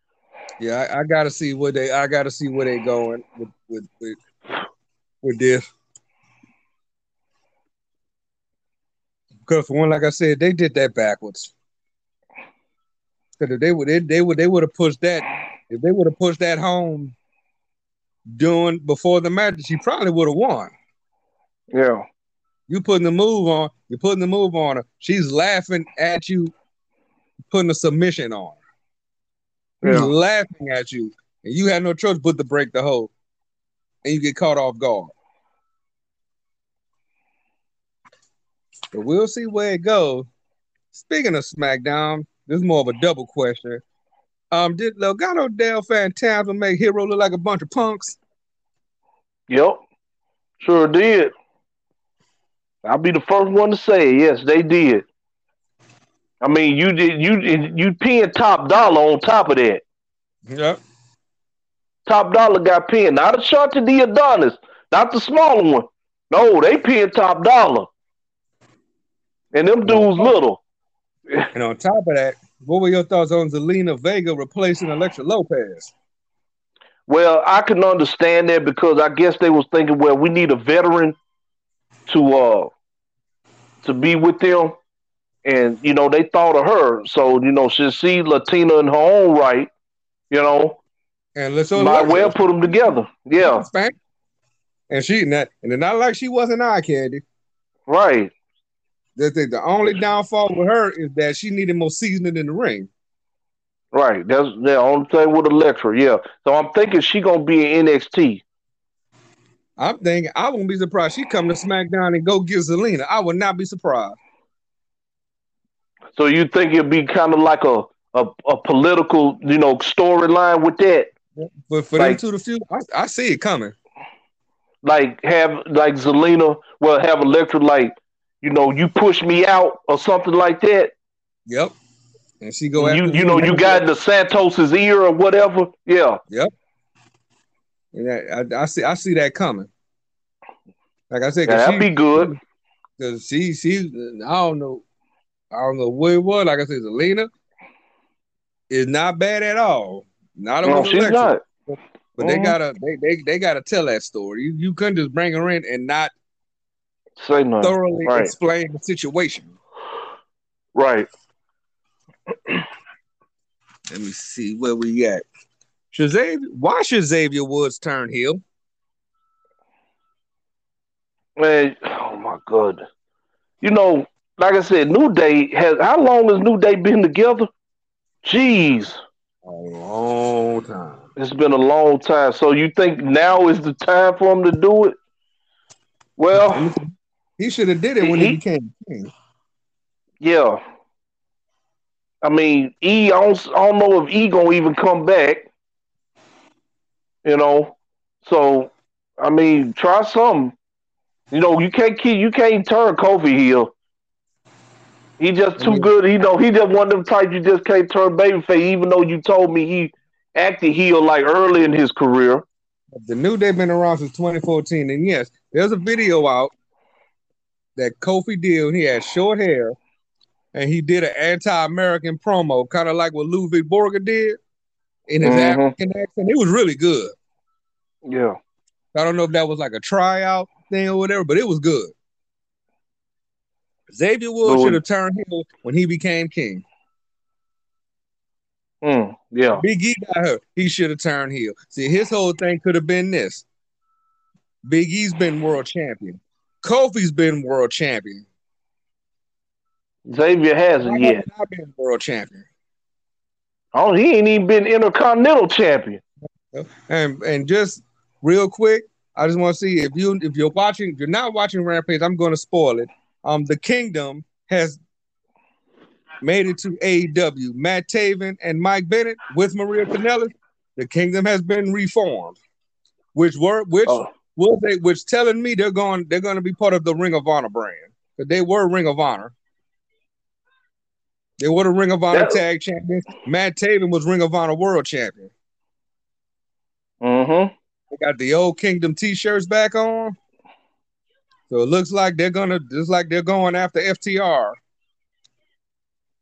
Yeah, I, I gotta see where they I gotta see where they going with with with, with this. Because for one, like I said, they did that backwards. Because if they would they, they would they would have pushed that if they would have pushed that home doing before the match, she probably would have won. Yeah, You putting the move on, you're putting the move on her. She's laughing at you, putting a submission on her. Yeah. laughing at you, and you had no choice but to break the hold, and you get caught off guard. But we'll see where it goes. Speaking of SmackDown, this is more of a double question. Um, did Legado del Fantasma make Hit Row look like a bunch of punks? Yep, sure did. I'll be the first one to say yes, they did. I mean, you did you you pinned top dollar on top of that. Yep. Top dollar got pinned, not Ashante Thee Adonis, not the smaller one. No, they pinned top dollar, and them dudes little. And on top of that, what were your thoughts on Zelina Vega replacing Elektra Lopez? Well, I can understand that because I guess they was thinking, well, we need a veteran to uh to be with them, and you know they thought of her. So you know, she's see Latina in her own right. You know, And let's might well put them together. Yeah, And she not, and it's not like she wasn't eye candy. right. The, the, the only downfall with her is that she needed more seasoning in the ring. Right. That's the only thing with Elektra. Yeah. So I'm thinking she gonna be in NXT. I'm thinking I won't be surprised she come to SmackDown and go get Zelina. I would not be surprised. So you think it'd be kind of like a a, a political, you know, storyline with that? But for Like- them to the few, I, I see it coming. Like have like Zelina, well, have Elektra like, you know, you push me out or something like that. Yep. And she go you after you know you got the Santos's ear or whatever. Yeah. And I, I, see I see that coming. Like I said, Yeah, that'd she, be good. Cause she, she, I don't know, I don't know what it was. Like I said, Zelina is not bad at all. Not No, over she's not. but they Mhm. gotta, they, they, they gotta tell that story. You, you couldn't just bring her in and not Say nothing. thoroughly Right. explain the situation. Right. Let me see where we at. Shazavia, why should Xavier Woods turn heel? Man, oh my god. You know, like I said, New Day has how long has New Day been together? Jeez. A long time. It's been a long time. So you think now is the time for him to do it? Well, He should have did it when he, He- became king. yeah. I mean, E, I don't, I don't know if E gonna even come back. You know, so I mean, try something. You know, you can't keep, you can't turn Kofi heel. He just too Mhm. good. You know, he just one of them types you just can't turn babyface. Even though you told me he acted heel like early in his career. The New Day been around since 2014, and yes, there's a video out that Kofi did when he had short hair, and he did an anti-American promo, kind of like what Ludwig Borga did in his Mhm. African accent. It was really good. Yeah. I don't know if that was like a tryout thing or whatever, but it was good. Xavier Woods should have turned heel when he became king. Mm, yeah. Big E got hurt. He should have turned heel. See, his whole thing could have been this. Big E's been world champion. Kofi's been world champion. Xavier hasn't yet. haven't been world champion? Oh, he ain't even been intercontinental champion. And and just real quick, I just want to see if you if you're watching, if you're not watching Rampage, I'm going to spoil it. Um, the Kingdom has made it to AEW. Matt Taven and Mike Bennett with Maria Kanellis. The Kingdom has been reformed, which were which Oh, will they which telling me they're going they're going to be part of the Ring of Honor brand because they were Ring of Honor. They were the Ring of Honor tag champions. Matt Taven was Ring of Honor world champion. mm-hmm. They got the old Kingdom T-shirts back on. So it looks like they're gonna just like they're going after FTR.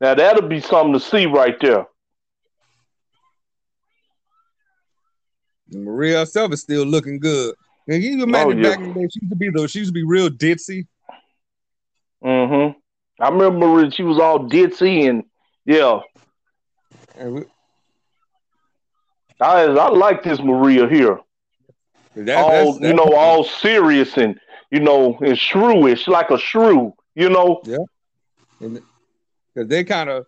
Now that'll be something to see right there. Maria herself is still looking good. And you imagine Oh, yeah. back in the day, she used to be though, she used to be real ditzy. Mm-hmm. I remember she was all ditzy and yeah. And we, I I like this Maria here. that, all that's, you know, all serious and you know, and shrewish, like a shrew, you know. Yeah. And cause they kind of,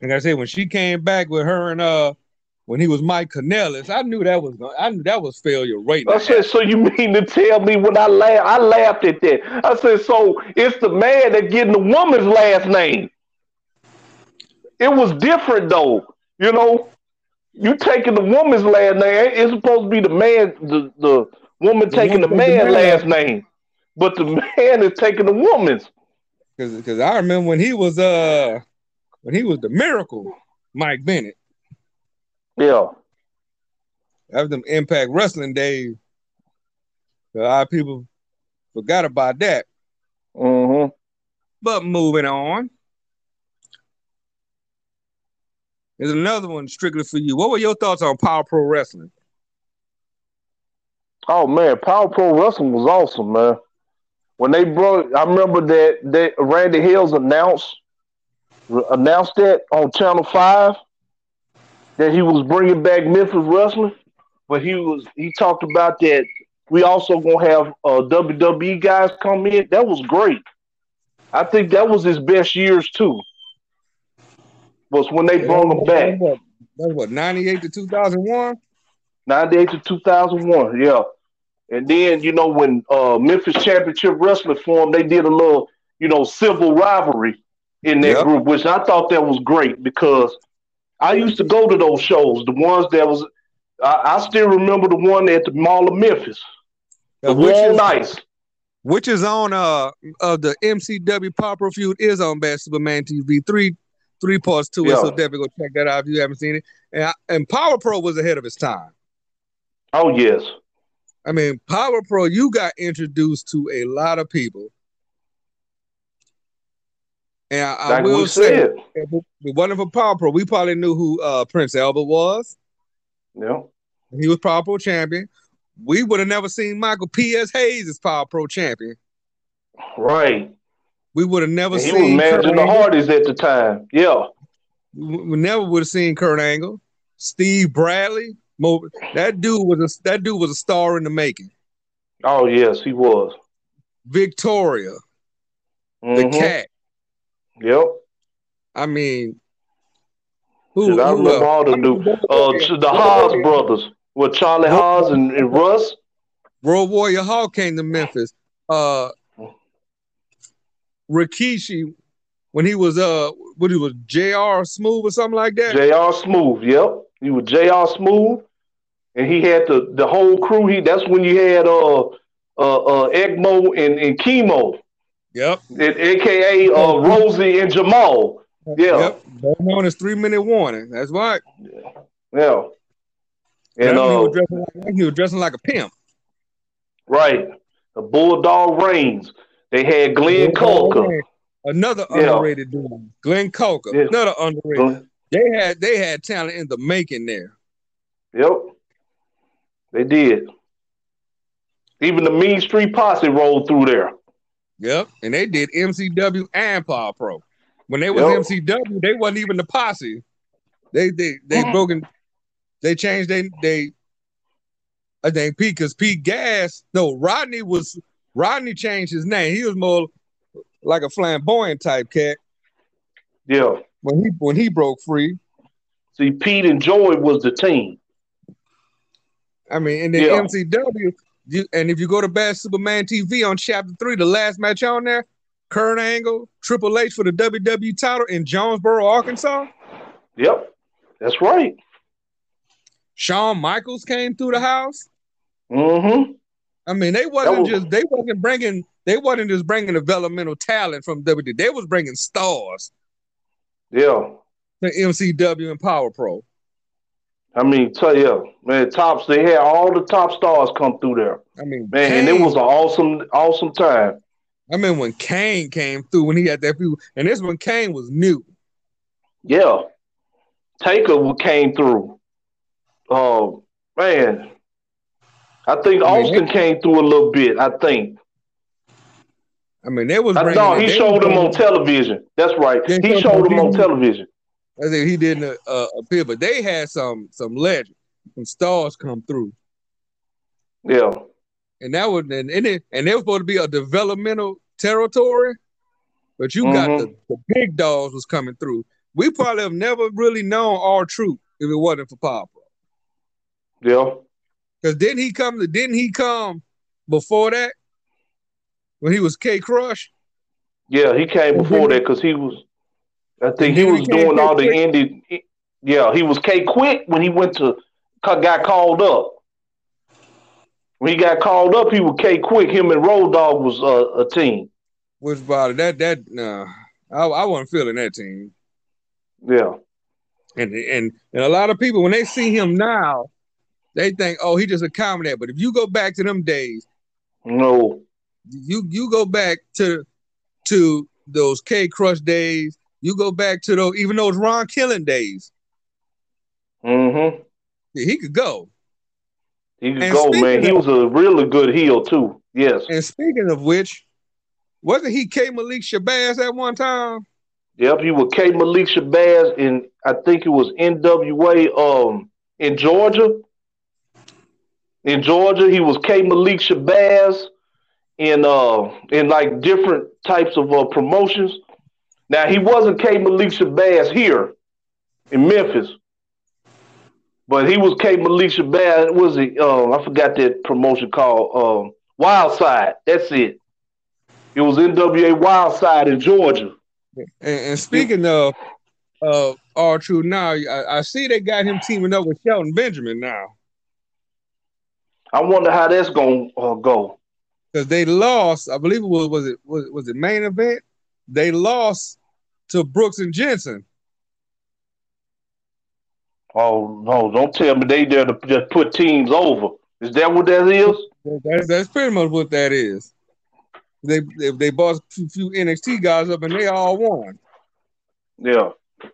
like I said, when she came back with her and uh, when he was Mike Kanellis, I knew that was I knew that was failure right I now. said, so you mean to tell me when I laughed, I laughed at that. I said, so it's the man that getting the woman's last name. It was different though, you know. You taking the woman's last name. It's supposed to be the man, the, the woman The taking the woman man's last man. name. But the man is taking the woman's. Cause, cause I remember when he was uh, when he was the Miracle, Mike Bennett. Yeah. That was them Impact Wrestling days. A lot of people forgot about that. Mm-hmm. But moving on. There's another one strictly for you. What were your thoughts on Power Pro Wrestling? Oh man, Power Pro Wrestling was awesome, man. When they brought, I remember that that Randy Hales announced announced that on Channel Five that he was bringing back Memphis Wrestling, but he was he talked about that we also gonna have uh, WWE guys come in. That was great. I think that was his best years too. Was when they brought him back. What, that was what, 98 to 2001? 98 to 2001, yeah. And then, you know, when uh, Memphis Championship Wrestling formed, they did a little, you know, civil rivalry in that Yep. group, which I thought that was great because I used to go to those shows, the ones that was, I, I still remember the one at the Mall of Memphis, the Uh, which, is, Nights. which is on uh of the MCW Power Pro Feud is on Bad Superman TV. Three three parts to it, Yeah. so definitely go check that out if you haven't seen it. And, I- and Power Pro was ahead of its time. Oh, yes. I mean, Power Pro, you got introduced to a lot of people. And I, I Like will say, said. if it wasn't for Power Pro, we probably knew who uh, Prince Albert was. Yeah. He was Power Pro champion. We would have never seen Michael P.S. Hayes as Power Pro champion. Right. We would have never And he seen was Kurt managing the Hardys at the time. Yeah. We we never would have seen Kurt Angle, Steve Bradley. That dude was a that dude was a star in the making. Oh yes, he was. Victoria, the Mhm. cat. Yep. I mean, who? I who remember else? all the new uh the Haas brothers with Charlie Haas and, and Russ. Road Warrior Hawk came to Memphis. Uh, Rikishi, when he was uh, what he was Jr. Smooth or something like that. Jr. Smooth. Yep. He was Jr. Smooth, and he had the the whole crew. He that's when you had uh uh, uh Egmo and, and Chemo, Yep. and, aka uh Rosie and Jamal. Yeah. Yep. Better known as three minute warning. That's right. Yeah. And And he, uh was dressing like, he was dressing like a pimp. right, the Bulldog Raines. They had Glenn Coker. Another Yeah. underrated dude, Glenn Coker. Yeah. Another underrated. Glenn- They had they had talent in the making there. Yep. They did. Even the Mean Street Posse rolled through there. Yep. And they did MCW and Power Pro. When they was Yep. MCW, they wasn't even the posse. They they they Mm. broken. They changed they they. I think Pete because Pete Gas no Rodney was Rodney changed his name. He was more like a flamboyant type cat Yeah. When he when he broke free. See, Pete and Joey was the team. I mean, in the Yeah. MCW, you, and if you go to Bad Superman TV on Chapter Three, the last match on there, Kurt Angle, Triple H for the WWE title in Jonesboro, Arkansas. Yep. That's right. Shawn Michaels came through the house. Mm-hmm. I mean, they wasn't was- just they wasn't bringing they wasn't just bringing developmental talent from WWE. They was bringing stars Yeah. The MCW and Power Pro. I mean, tell you, man, tops, they had all the top stars come through there. I mean, Man, and it was an awesome, awesome time. I mean, when Kane came through, when he had that few, and this when Kane was new. Yeah. Taker came through. Oh, man. I think I mean, Austin came through a little bit, I think. I mean, they was I, no, he showed them on television. That's right. He showed him on on television. I think he didn't uh, appear, but they had some some legend, some stars come through, Yeah. and that was and and, it, and they were supposed to be a developmental territory, but you got Mhm. the, the big dogs was coming through. We probably have never really known R-Truth if it wasn't for Papa. Yeah. Because didn't he come didn't he come before that when he was K Krush? Yeah, he came before that because he was, I think And he was doing all the K-Kwik. indie. Yeah, he was K Kwik when he went to, got called up. When he got called up, he was K Kwik. Him and Road Dog was uh, a team. Was about. That that nah, I, I wasn't feeling that team. Yeah. And, and and a lot of people when they see him now, they think, oh, he just a comedy. But if you go back to them days, No. You you go back to to those K Krush days, you go back to those even those Ron Killings days. Mm-hmm. He could go. He could And go, man. speaking He of- was a really good heel too. Yes. And speaking of which, wasn't he K Malik Shabazz at one time? Yep. He was K Malik Shabazz in I think it was NWA um in Georgia. In Georgia, he was K Malik Shabazz in uh in like different types of uh, promotions. Now he wasn't K Malik Shabazz here in Memphis, but he was K Malik Shabazz. Was he? Um, I forgot that promotion called um, Wild Side. That's it. It was NWA Wild Side in Georgia. And, and speaking of of R-Truth now, I, I see they got him teaming up with Shelton Benjamin now I wonder how that's gonna uh, go. Because they lost. I believe it was was it was, was it main event. They lost to Briggs and Jensen. Oh no! Don't tell me they there to just put teams over. Is that what that is? That's, that's pretty much what that is. They they, they bought a few NXT guys up and they all won. Yeah. I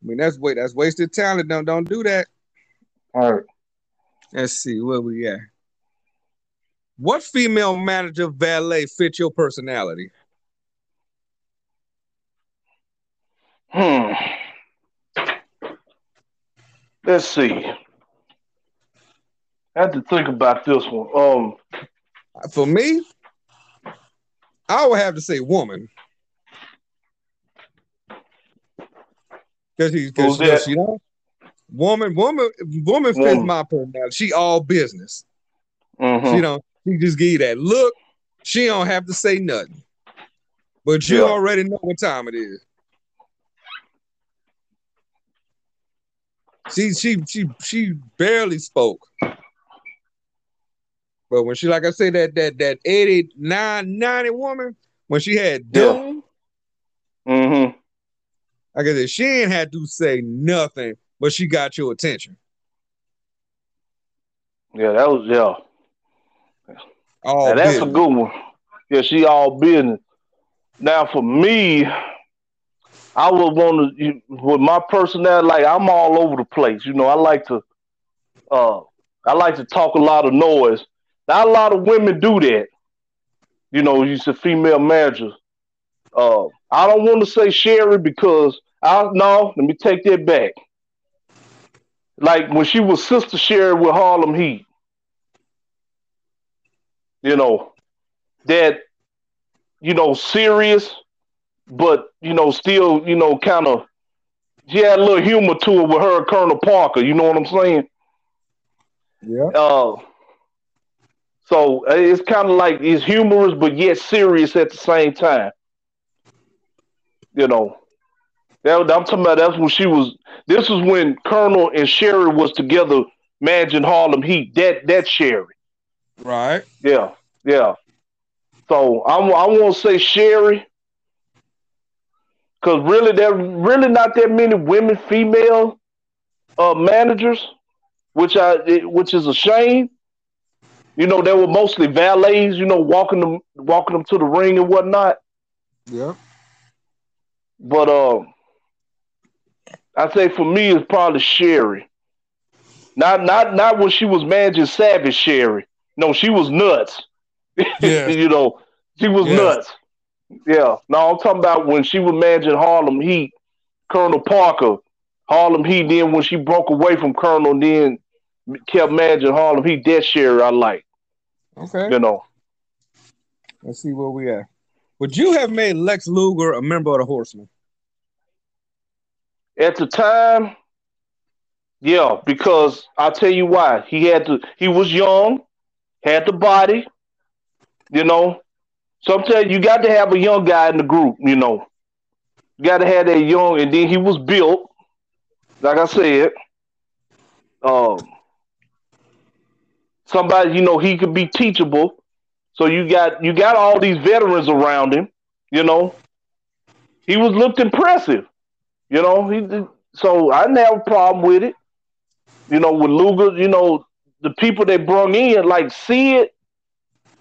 mean that's wait that's wasted talent. Don't don't do that. All right. Let's see where we at. What female manager valet fits your personality? Hmm. Let's see. I had to think about this one. Um, for me, I would have to say woman. Because he's because you know, woman, woman, woman fits woman. my personality. She all business. Mm-hmm. She don't. She just give you that look. She don't have to say nothing, but you yeah. already know what time it is. She she she she barely spoke. But when she, like I said, that that that 89, 90 woman, when she had Doom, yeah. mm-hmm. like I said, she ain't had to say nothing, but she got your attention. Yeah, that was yeah. All now, that's a good one. Yeah, she all business. Now for me, I would want to with my personality, like I'm all over the place. You know, I like to uh I like to talk a lot of noise. Not a lot of women do that. You know, you a female manager. Uh, I don't want to say Sherri because I no. Let me take that back. Like when she was Sister Sherri with Harlem Heat. You know, that you know serious, but you know still you know kind of she had a little humor to it with her Colonel Parker. You know what I'm saying? Yeah. Uh, so uh, it's kind of like it's humorous, but yet serious at the same time. You know, that, I'm talking about. That's when she was. This is when Colonel and Sherri was together managing Harlem Heat. That that Sherri. Right. Yeah. Yeah. So I'm, I won't say Sherri, because really there really not that many women, female uh, managers, which I which is a shame. You know, they were mostly valets. You know, walking them, walking them to the ring and whatnot. Yeah. But uh, I say for me, it's probably Sherri. Not not not when she was managing Savage Sherri. No, she was nuts. Yeah. you know, she was yeah. nuts. Yeah. No, I'm talking about when she was managing Harlem Heat, Colonel Parker, Harlem Heat. Then when she broke away from Colonel, then kept managing Harlem Heat. That Sherri I like. Okay. You know. Let's see where we at. Would you have made Lex Luger a member of the Horsemen? At the time, yeah, because I'll tell you why. He had to he was young, had the body, you know. Sometimes you got to have a young guy in the group, you know. You got to have that young, and then he was built, like I said. Um, somebody you know he could be teachable. So you got you got all these veterans around him. You know, he was looked impressive. You know, he so I didn't have a problem with it. You know, with Luger, you know, the people they brung in, like Sid,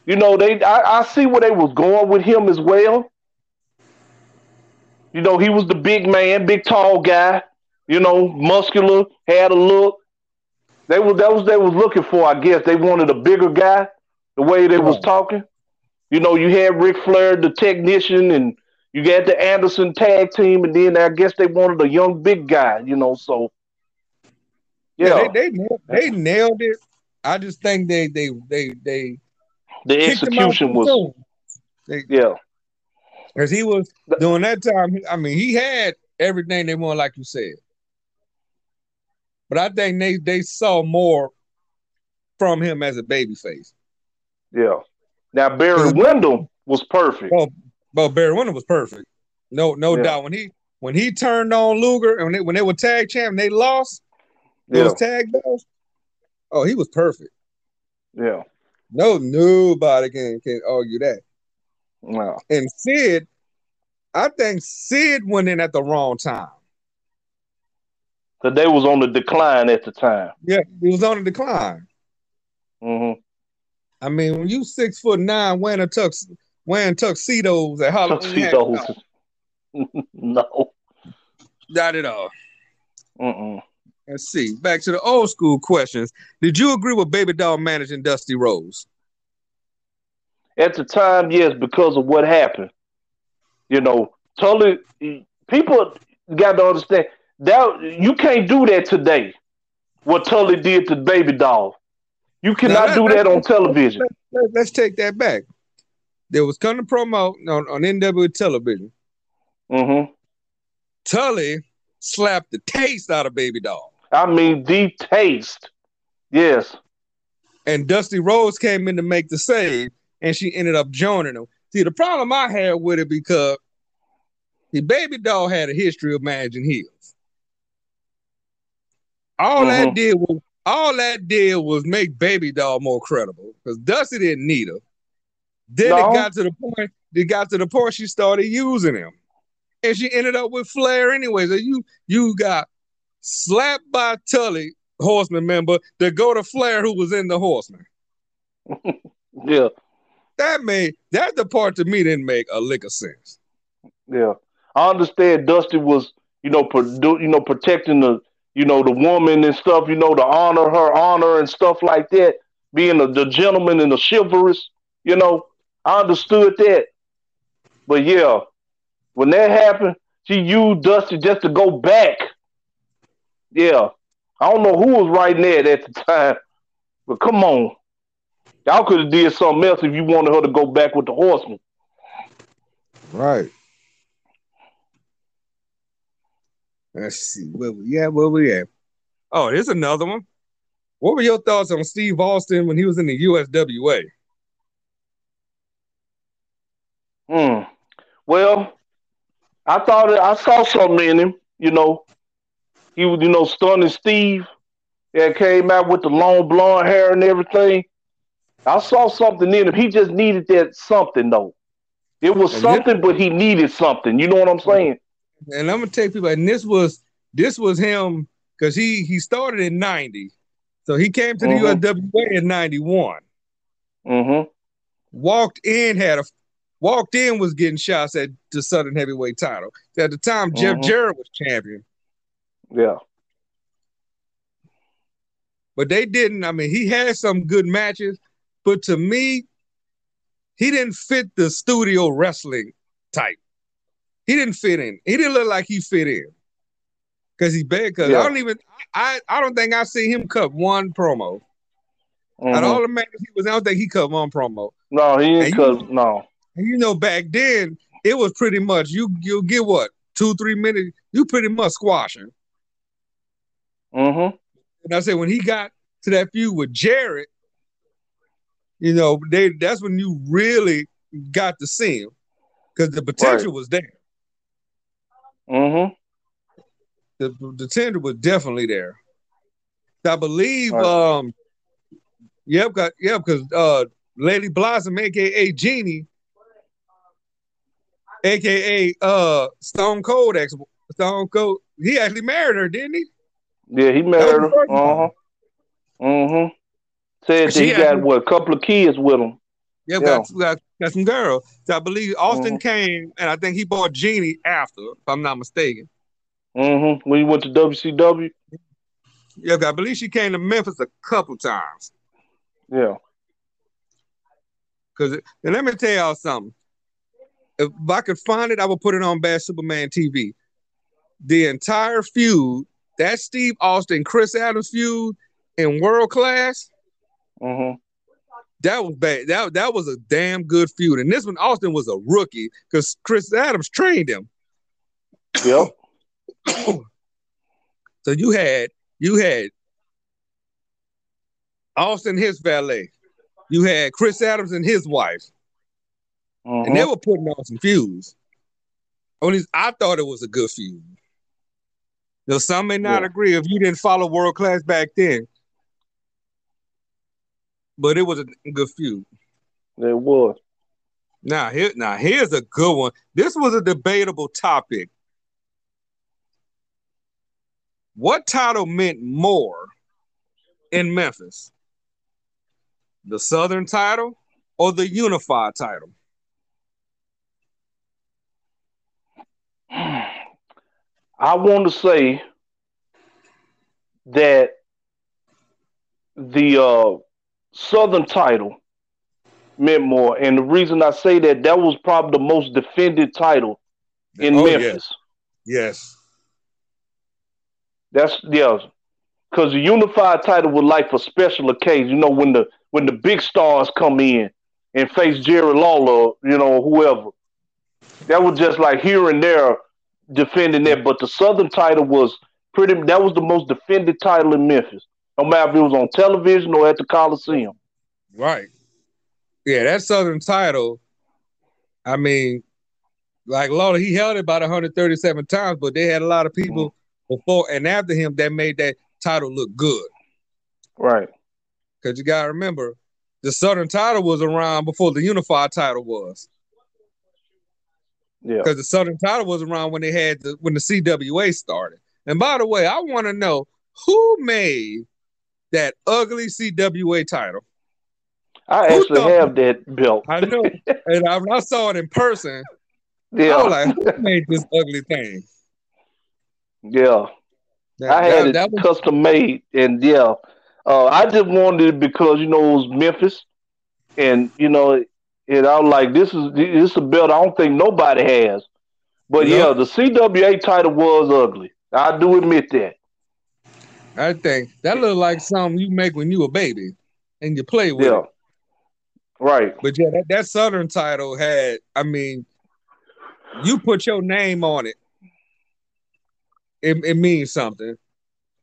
you know, they I, I see where they was going with him as well. You know, he was the big man, big tall guy, you know, muscular, had a look. They was that was they was looking for. I guess they wanted a bigger guy. The way they was talking, you know, you had Ric Flair, the technician, and you got the Anderson tag team, and then I guess they wanted a young big guy. You know, so yeah, yeah they, they they nailed it. I just think they they they they the execution was they, yeah because he was during that time. I mean, he had everything they wanted, like you said. But I think they they saw more from him as a baby face. Yeah. Now Barry Windham was perfect. Well, well, Barry Windham was perfect. No, no yeah. doubt. When he when he turned on Luger and when they, when they were tag champ and they lost yeah. those tag belts, oh, he was perfect. Yeah. No, nobody can can argue that. Wow. And Sid, I think Sid went in at the wrong time that they was on the decline at the time. Yeah, he was on the decline. Mm-hmm. I mean, when you six foot nine wearing a tux wearing tuxedos at Halloween. Tuxedos. no. Not at all. Mm-mm. Let's see. Back to the old school questions. Did you agree with Baby Doll managing Dusty Rhodes? At the time, yes, because of what happened. You know, totally. People got to understand that you can't do that today. What Tully did to Baby Doll, you cannot do that on television. Let, us take that back. There was coming promo on, on NW television. Mm-hmm. Tully slapped the taste out of Baby Doll. I mean, the taste. Yes. And Dusty Rhodes came in to make the save, and she ended up joining him. See, the problem I had with it because the Baby Doll had a history of managing heels. All mm-hmm. that did was all that did was make Baby Doll more credible because Dusty didn't need her. Then no. it got to the point. It got to the point she started using him, and she ended up with Flair anyway. So you you got slapped by Tully, Horseman member, to go to Flair, who was in the Horseman. yeah, that made that the part to me didn't make a lick of sense. Yeah, I understand. Dusty was you know produ- you know protecting the you know the woman and stuff. You know to honor her honor and stuff like that. Being a, the gentleman and the chivalrous. You know, I understood that. But yeah, when that happened, she used Dusty just to go back. Yeah. I don't know who was writing that at the time, but come on. Y'all could have did something else if you wanted her to go back with the horseman. Right. Let's see. Where we at? Where we at? Oh, here's another one. What were your thoughts on Steve Austin when he was in the USWA? Hmm. Well, I thought I saw something in him. You know, he was, you know, stunning Steve. That came out with the long blonde hair and everything. I saw something in him. He just needed that something though. It was and something, this, but he needed something. You know what I'm saying? And I'm gonna take people. And this was this was him because he he started in '90, so he came to the mm-hmm. USWA in '91. Mm-hmm. Walked in, had a walked in was getting shots at the Southern Heavyweight title. At the time, mm-hmm. Jeff Jarrett was champion. Yeah. But they didn't. I mean, he had some good matches, but to me, he didn't fit the studio wrestling type. He didn't fit in. He didn't look like he fit in. Cause he's bad. Cause yeah. I don't even I I don't think I see him cut one promo. Mm-hmm. Out all the matches he was, I don't think he cut one promo. No, he didn't cut no. You know, back then it was pretty much you you get what two three minutes. You pretty much squashing. Mm-hmm. And I said when he got to that feud with Jarrett, you know, they that's when you really got to see him because the potential right. was there. Mm-hmm. The the potential was definitely there. I believe, right. um, yep, got yep, because uh, Lady Blossom, aka Jeannie, aka uh Stone Cold ex Stone Cold. He actually married her, didn't he? Yeah, he married her. Uh huh. Mm-hmm. Said that he got what a couple of kids with him. Yeah, yeah. Got, got, got some girls. So I believe Austin mm-hmm. came, and I think he bought Jeannie after, if I'm not mistaken. Mm-hmm. When he went to WCW. Yeah, I believe she came to Memphis a couple times. Yeah. Cause and let me tell y'all something if I could find it, I would put it on Bad Superman TV. The entire feud, that Steve Austin, Chris Adams feud in world class, mm-hmm. that was bad. That, that was a damn good feud. And this one, Austin was a rookie because Chris Adams trained him. Yep. so you had you had Austin his valet. You had Chris Adams and his wife. Mm-hmm. And they were putting on some feuds. At least I thought it was a good feud. Though some may not yeah. agree if you didn't follow world class back then. But it was a good feud. It was. Now here, now here's a good one. This was a debatable topic. What title meant more in Memphis? the Southern title or the unified title? I want to say that the uh, Southern title meant more, and the reason I say that that was probably the most defended title in oh, Memphis. Yes. yes. That's yeah, because the unified title was like for special occasions. You know, when the when the big stars come in and face Jerry Lawler, you know, whoever. That was just like here and there defending that. But the Southern title was pretty. That was the most defended title in Memphis. No matter if it was on television or at the Coliseum. Right. Yeah, that Southern title. I mean, like Lawler, he held it about 137 times, but they had a lot of people mm-hmm. before and after him that made that title look good. Right. Because you gotta remember, the Southern title was around before the unified title was. Yeah. Because the Southern title was around when they had the when the CWA started. And by the way, I want to know who made that ugly CWA title. I who actually have that belt. I know, and I, I saw it in person. Yeah, I was like, who made this ugly thing? Yeah, that, I had that, it that was... custom made, and yeah, uh, I just wanted it because you know it was Memphis, and you know, and I was like, this is this is a belt I don't think nobody has. But yeah, the CWA title was ugly. I do admit that. I think that looked like something you make when you a baby and you play with yeah. it. Right. But yeah, that, that Southern title had, I mean, you put your name on it it, it means something.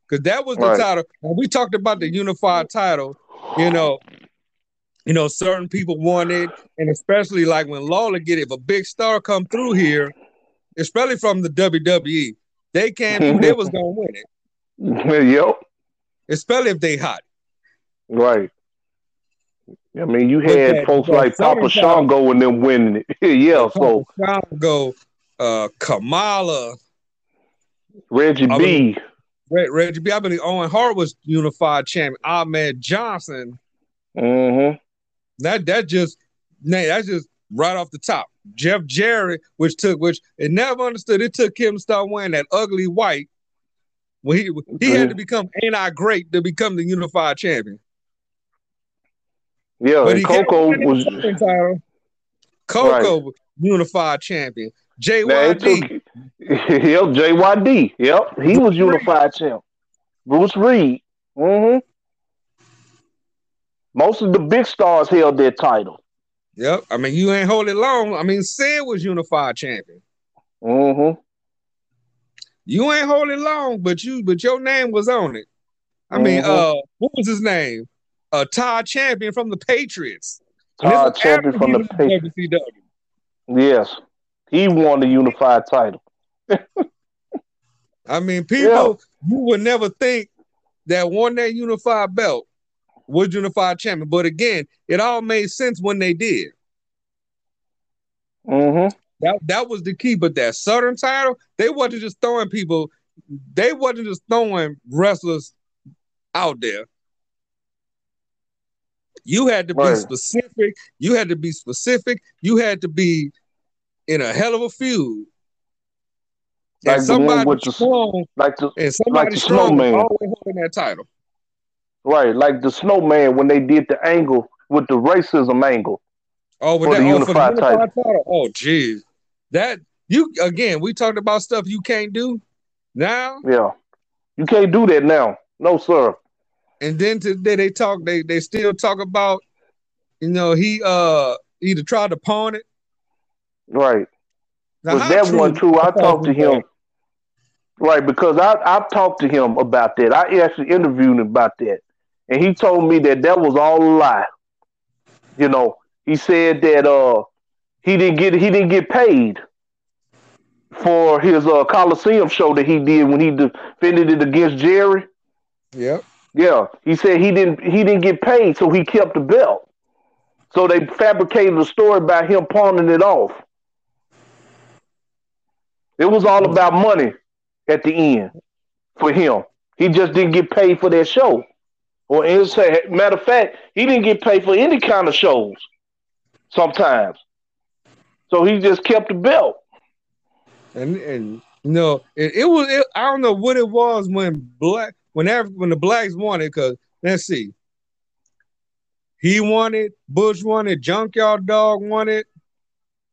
Because that was the right. title. When we talked about the unified title, you know, you know, certain people wanted, and especially like when Lawler get it, if a big star come through here, especially from the WWE, they came through, they was gonna win it. Yep. Especially if they hot. Right. I mean, you had that, folks like Papa Shango and them winning it. yeah, so Shango, uh, Kamala, Reggie I B. Reggie B. I believe Owen Hart was unified champion. Ahmed Johnson. Mm-hmm. That that just that's just right off the top. Jeff Jarrett, which took which it never understood. It took him to start wearing that ugly white. When he he had to become ain't I great to become the unified champion. Yeah, but he Koko was Koko right. unified champion. JYD. yep, JYD. Yep, he was unified champ. Bruce Reed. Mm-hmm. Most of the big stars held their title. Yep. I mean, you ain't hold it long. I mean, Sid was unified champion. Mm-hmm. You ain't hold it long, but you but your name was on it. I mm-hmm. mean, uh, what was his name? Uh Todd Champion from the Patriots. Todd Champion from the Patriots. Yes. He won the unified title. I mean, people yeah. you would never think that won that unified belt was unified champion. But again, it all made sense when they did. Mm-hmm. That that was the key. But that Southern title, they wasn't just throwing people, they wasn't just throwing wrestlers out there. You had to right. be specific. You had to be specific. You had to be in a hell of a feud. Like and somebody with the, strong, like the, and somebody like the strong snowman. always holding that title. Right, like the snowman when they did the angle with the racism angle. Oh, with that, the oh, unified, the unified title. Oh, jeez, that you again. We talked about stuff you can't do now. Yeah, you can't do that now. No, sir. And then today they talk. They they still talk about. You know, he uh either tried to pawn it Right. Now, was that true, one too? I talked to him. Right, because I I talked to him about that. I actually interviewed him about that, and he told me that that was all a lie. You know, he said that uh he didn't get he didn't get paid for his uh Coliseum show that he did when he defended it against Jerry. Yep. Yeah, he said he didn't he didn't get paid, so he kept the belt. So they fabricated a story about him pawning it off. It was all about money at the end for him. He just didn't get paid for that show Or in say, matter of fact, he didn't get paid for any kind of shows. Sometimes, so he just kept the belt. And and no, it, it was. It, I don't know what it was when black whenever when the blacks won it. Because let's see, he won it. Bush won it. Junkyard Dog won it.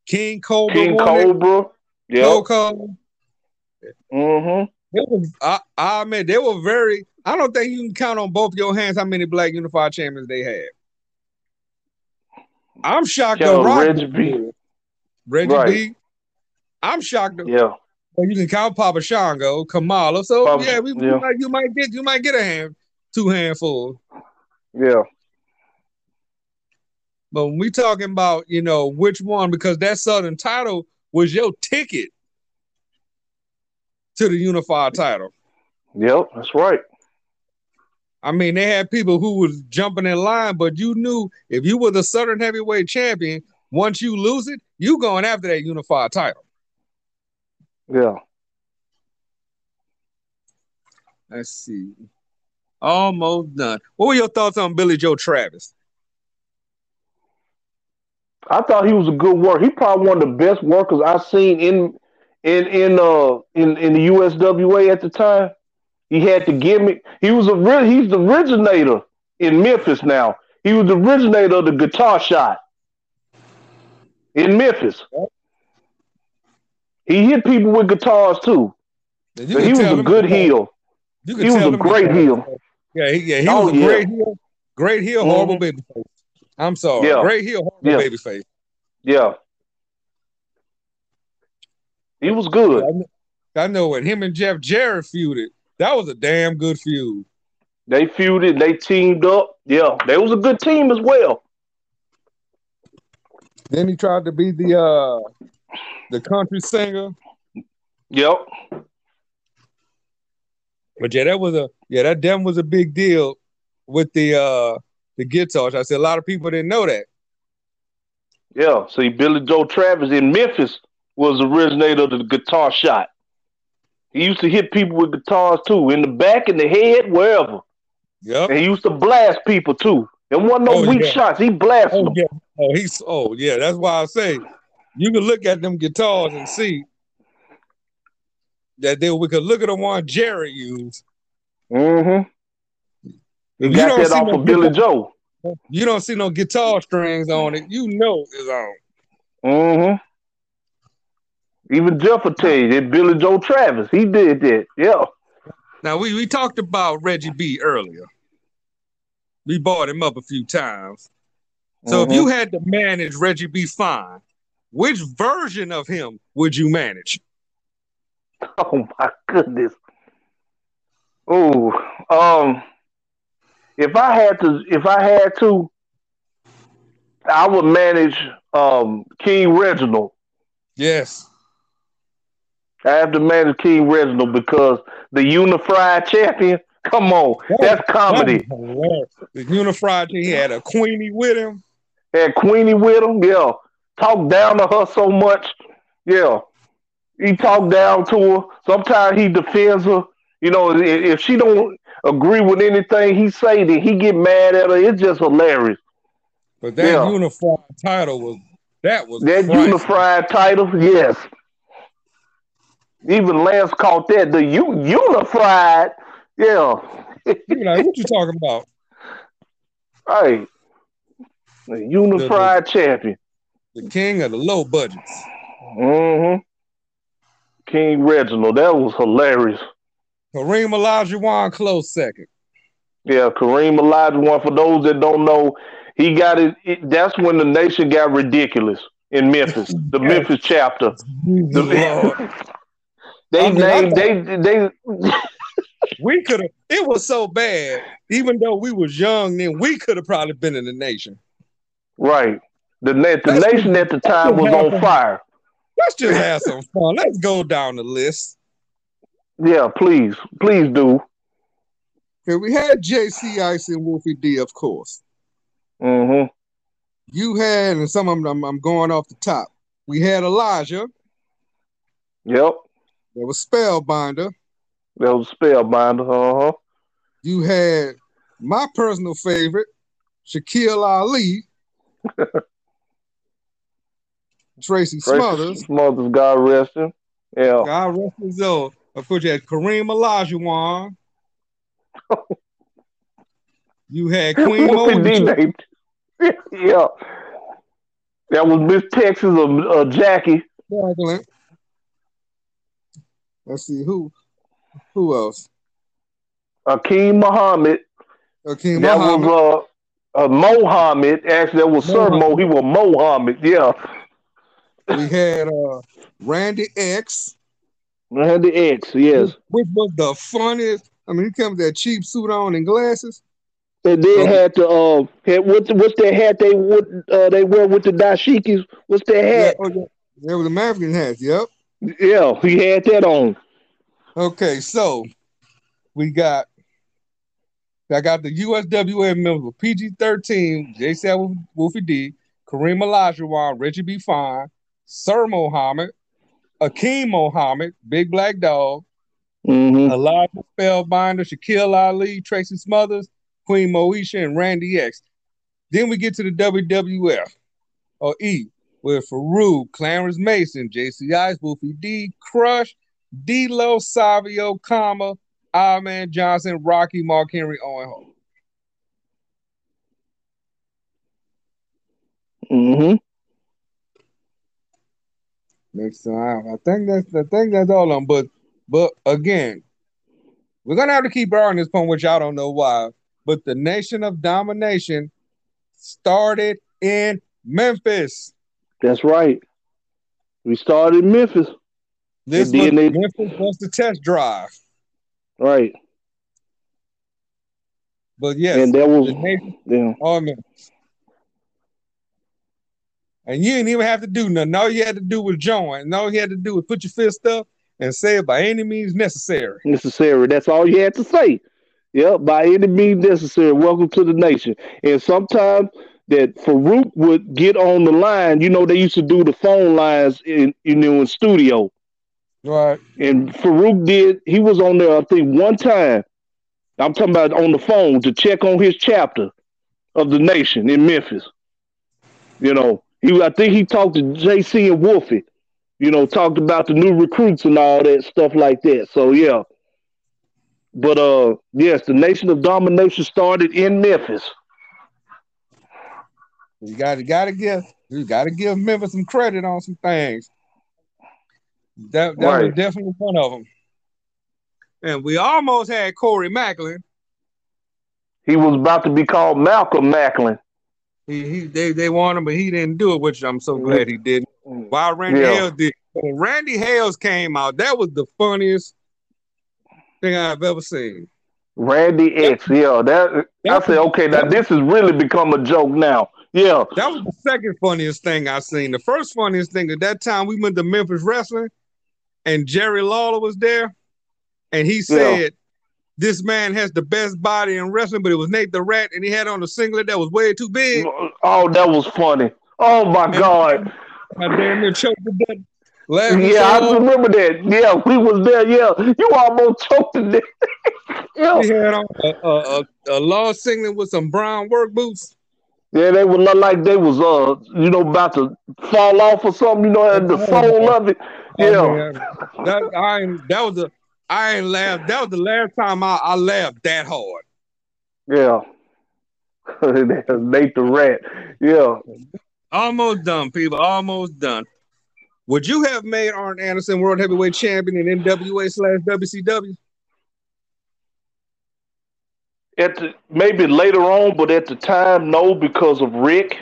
King Cobra. King Cobra. Yeah. Koko. Mm-hmm. It was, I, I mean, they were very. I don't think you can count on both your hands how many black unified champions they have. I'm shocked though. Reggie B. Reggie right. B. I'm shocked. Yeah. Well, you can count Papa Shango, Kamala. So Papa, yeah, we, yeah. You, might, you might get you might get a hand, two handfuls. Yeah. But when we talking about, you know, which one, because that Southern title was your ticket to the unified title. Yep, that's right. I mean, they had people who was jumping in line, but you knew if you were the Southern heavyweight champion, once you lose it, you going after that unified title. Yeah. Let's see. Almost done. What were your thoughts on Billy Joe Travis? I thought he was a good worker. He probably one of the best workers I've seen in in in uh in in the USWA at the time. He had to give me. He was a real. He's the originator in Memphis. Now he was the originator of the guitar shot in Memphis. He hit people with guitars too. So he was a good heel. He was a great heel. Yeah, he, yeah, he oh, was a yeah. great heel. Great heel, mm-hmm. horrible baby face. I'm sorry. Yeah. Great heel, horrible yeah. baby face. Yeah. He was good. I know, I know when him and Jeff Jarrett feuded, that was a damn good feud. They feuded, they teamed up. Yeah, they was a good team as well. Then he tried to be the uh the country singer. Yep. But yeah, that was a yeah, that damn was a big deal with the uh the guitars. I said a lot of people didn't know that. Yeah, see, Billy Joe Travis in Memphis was the originator of the guitar shot. He used to hit people with guitars too, in the back, in the head, wherever. Yeah. And he used to blast people too. There wasn't no oh, weak yeah. shots. He blasted oh, them. Yeah. Oh, he's oh yeah. That's why I say you can look at them guitars and see that they we could look at the one Jerry used. Mm-hmm. You got that off no of Billy Joe. You don't see no guitar strings on it. You know it's on. Mm-hmm. Even Jeff will tell you that Billy Joe Travis, he did that. Yeah. Now we, we talked about Reggie B earlier. We brought him up a few times. So mm-hmm. if you had to manage Reggie B fine, which version of him would you manage? Oh my goodness. Oh, um, if I had to, if I had to, I would manage um King Reginald. Yes. I have to manage King Reginald because the unified champion. Come on, that's comedy. The unified, he had a Queenie with him. Had Queenie with him, yeah. Talk down to her so much, yeah. He talked down to her. Sometimes he defends her. You know, if she don't agree with anything he say, then he get mad at her. It's just hilarious. But that yeah. unified title was that was that unified title, yes. Even Lance caught that the u- unified. Yeah. you like, what you talking about? Right. The unified the, the, champion. The king of the low budgets. Mm-hmm. King Reginald. That was hilarious. Kareem Olajuwon close second. Yeah, Kareem Olajuwon. For those that don't know, he got it, it that's when the nation got ridiculous in Memphis. The Memphis chapter. The, they I mean, named they they. we could have. It was so bad. Even though we was young, then we could have probably been in the nation. Right. The the nation at the time was on fire. Let's just have some fun. Let's go down the list. Yeah, please, please do. Okay, we had JC Ice and Wolfie D, of course. Mm-hmm. You had, and some of them I'm, I'm going off the top. We had Elijah. Yep. There was Spellbinder. There was Spellbinder. Uh huh. You had my personal favorite, Shaquille Ali, Tracy Smothers. Smothers, God rest him. Yeah. God rest his soul. Of course, you had Kareem Olajuwon. you had Queen Mo. yeah. That was Miss Texas or uh, Jackie. Jacqueline. Let's see who who else? Akeem Muhammad. Akeem that Muhammad. was uh, uh, Mohammed. Actually, that was Sir Mo. He was Mohammed. Yeah. We had uh, Randy X. Randy X. Yes. Which, was the funniest. I mean, he comes with that cheap suit on and glasses. And then okay. had the uh, had what what's that hat they what uh, they wear with the dashikis? What's that hat? Yeah, oh, yeah. was the African hat. Yep. Yeah, he had that on. Okay, so we got I got the USWA members PG 13, J7 Wolfie D, Kareem Olajuwon, Reggie B. Fine, Sir Mohammed, Akeem Mohammed, Big Black Dog, mm-hmm. Elijah Spellbinder, Shaquille Ali, Tracy Smothers, Queen Moesha, and Randy X. Then we get to the WWF or E with Farouk, Clarence Mason, JC Ice, Wolfie D, Crush, D-Lo, Savio, Kama, Ahmed Johnson, Rocky, Mark Henry, Owen Hart. Mm-hmm. Next time, I think that's I think that's all of them. But but again, we're gonna have to keep on this point, which I don't know why. But the Nation of Domination started in Memphis. That's right. We started in Memphis. This was, they... Memphis was the test drive. Right. But yes, and that was the yeah. Memphis. And you didn't even have to do nothing. All you had to do was join. And all you had to do was put your fist up and say it by any means necessary. Necessary. That's all you had to say. Yep, by any means necessary. Welcome to the nation. And sometimes that Farouk would get on the line. You know, they used to do the phone lines in you know in studio. Right. And Farouk did, he was on there, I think, one time. I'm talking about on the phone to check on his chapter of the nation in Memphis. You know, he I think he talked to JC and Wolfie, you know, talked about the new recruits and all that stuff like that. So yeah. But uh yes, the nation of domination started in Memphis. You gotta gotta give you gotta give Memphis some credit on some things. That, that right. was definitely one of them. And we almost had Corey Maclin. He was about to be called Malcolm Maclin. He, he they, they want him, but he didn't do it, which I'm so glad he didn't. While Randy yeah. Hales did. When Randy Hales came out, that was the funniest thing I've ever seen. Randy X, yeah. That, that I said, okay, now this has really become a joke now. Yeah. That was the second funniest thing I seen. The first funniest thing at that time we went to Memphis Wrestling and Jerry Lawler was there, and he said, yeah. "This man has the best body in wrestling," but it was Nate the Rat, and he had on a singlet that was way too big. Oh, that was funny. Oh my and god! I damn near choked to death. yeah, I remember that. Yeah, we was there. Yeah, you almost choked to death. yeah. He had on a, a, a, a long singlet with some brown work boots. Yeah, they would look like they was uh, you know, about to fall off or something. You know, had the soul of it. Yeah, oh, that I that was the I ain't laughed. That was the last time I, I laughed that hard. Yeah, Nate the Rat. Yeah, almost done, people. Almost done. Would you have made Arn Anderson World Heavyweight Champion in NWA slash WCW? At the, maybe later on, but at the time, no, because of Rick.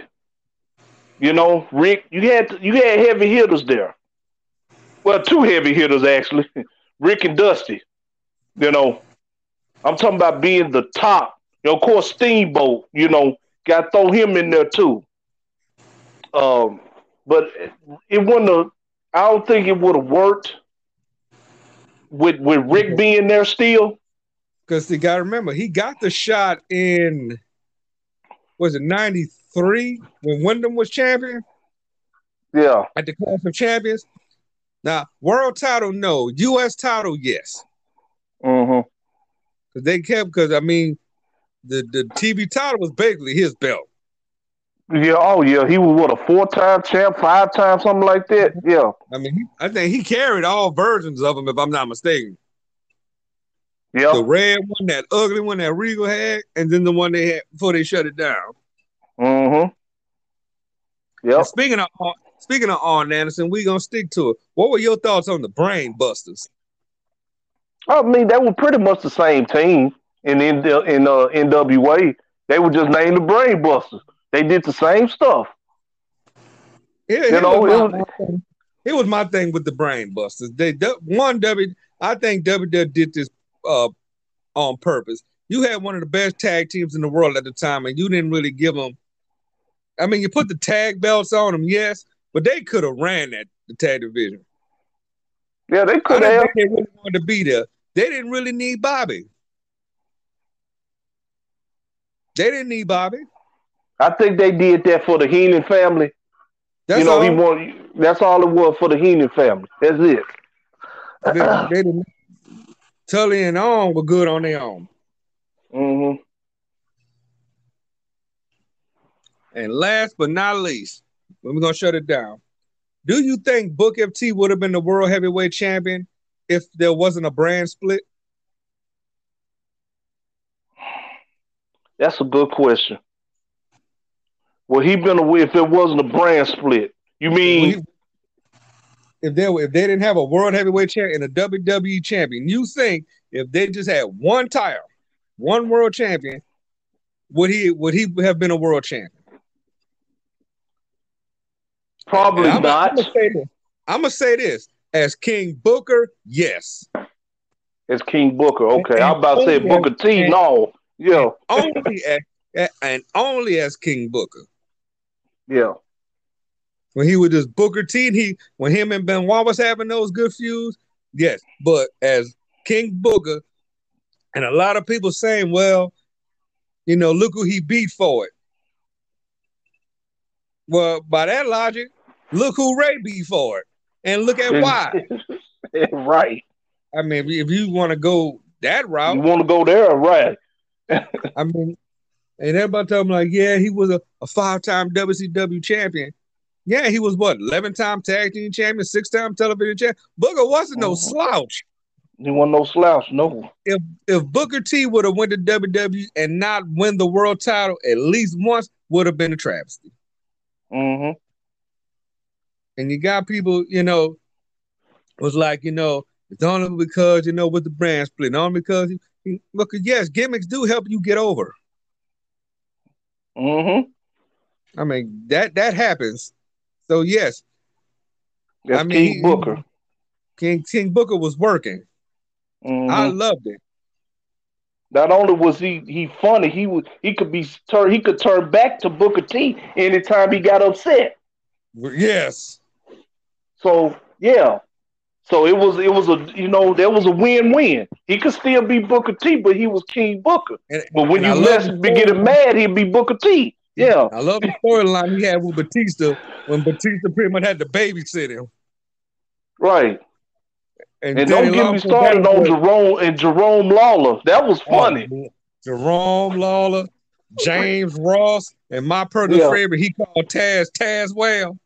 You know, Rick, you had you had heavy hitters there. Well, two heavy hitters actually, Rick and Dusty. You know, I'm talking about being the top. You know, of course, Steamboat. You know, got to throw him in there too. Um, but it wouldn't have. I don't think it would have worked with with Rick being there still. Because you got to remember, he got the shot in, was it 93 when Windham was champion? Yeah. At the Clash of Champions. Now, world title, no. U.S. title, yes. Mm-hmm. Because they kept, because I mean, the the TV title was basically his belt. Yeah, oh yeah, he was what a four-time champ, five-time, something like that. Yeah, I mean, he, I think he carried all versions of him, if I'm not mistaken. Yeah, The red one, that ugly one that Regal had, and then the one they had before they shut it down. mm-hmm. Yep. And speaking of speaking of Arn Anderson, we gonna stick to it. What were your thoughts on the Brain Busters? I mean, they were pretty much the same team in in in uh, NWA. They were just named the Brain Busters. They did the same stuff. Yeah, You it know, was it my, was- it was my thing with the Brain Busters. They one W. I think WWE did this uh, on purpose. You had one of the best tag teams in the world at the time, and you didn't really give them. I mean, you put the tag belts on them, yes, but they could have ran that the tag division. Yeah, they could have. they really wanted to be there. They didn't really need Bobby. They didn't need Bobby. I think they did that for the Heenan family. That's you know, all. he want. That's all it was for the Heenan family. That's it. they, they didn't. Tully and Arn were good on their own. hmm And last but not least, we're gonna shut it down. Do you think Booker T would have been the world heavyweight champion if there wasn't a brand split? That's a good question. Well, he been away if it wasn't a brand split. You mean? If they if they didn't have a world heavyweight champion and a WWE champion, you think if they just had one title, one world champion, would he would he have been a world champion? Probably I'm, not. I'm gonna say this. I'm gonna say this as King Booker, yes. As King Booker. Okay, And- I'm about to say Booker T. and- No. Yeah. Only as and only as King Booker. Yeah. When he was just Booker T, he when him and Benoit was having those good feuds, yes. But as King Booker, and a lot of people saying, well, you know, look who he beat for it. Well, by that logic, look who Ray beat for it, and look at why. right. I mean, if you- want to go that route, You want to go there, right? I mean, and everybody tell me like, yeah, he was a, a five-time WCW champion. Yeah, he was what, eleven-time tag team champion, six-time television champion. Booker wasn't no Mhm. slouch. You want no slouch? No. If if Booker T would have went to WWE and not win the world title at least once, would have been a travesty. hmm And you got people, you know, was like, you know, it's only because you know with the brand split, only because he, he, look, yes, gimmicks do help you get over. hmm I mean, that that happens. So yes, That's I mean, King Booker. King King Booker was working. Mhm. I loved it. Not only was he he funny, he was he could be turn he could turn back to Booker T anytime he got upset. Yes. So yeah. So it was it was a you know there was a win win. He could still be Booker T, but he was King Booker. And, But when you let him be getting mad, he'd be Booker T. Yeah. I love the storyline he had with Batista when Batista pretty much had to babysit him. Right. And, And don't get me started on Jerome and Jerome Lawler. That was oh, funny. Oh, Jerome Lawler, James Ross, and my personal Yeah. favorite, he called Taz Tazwell.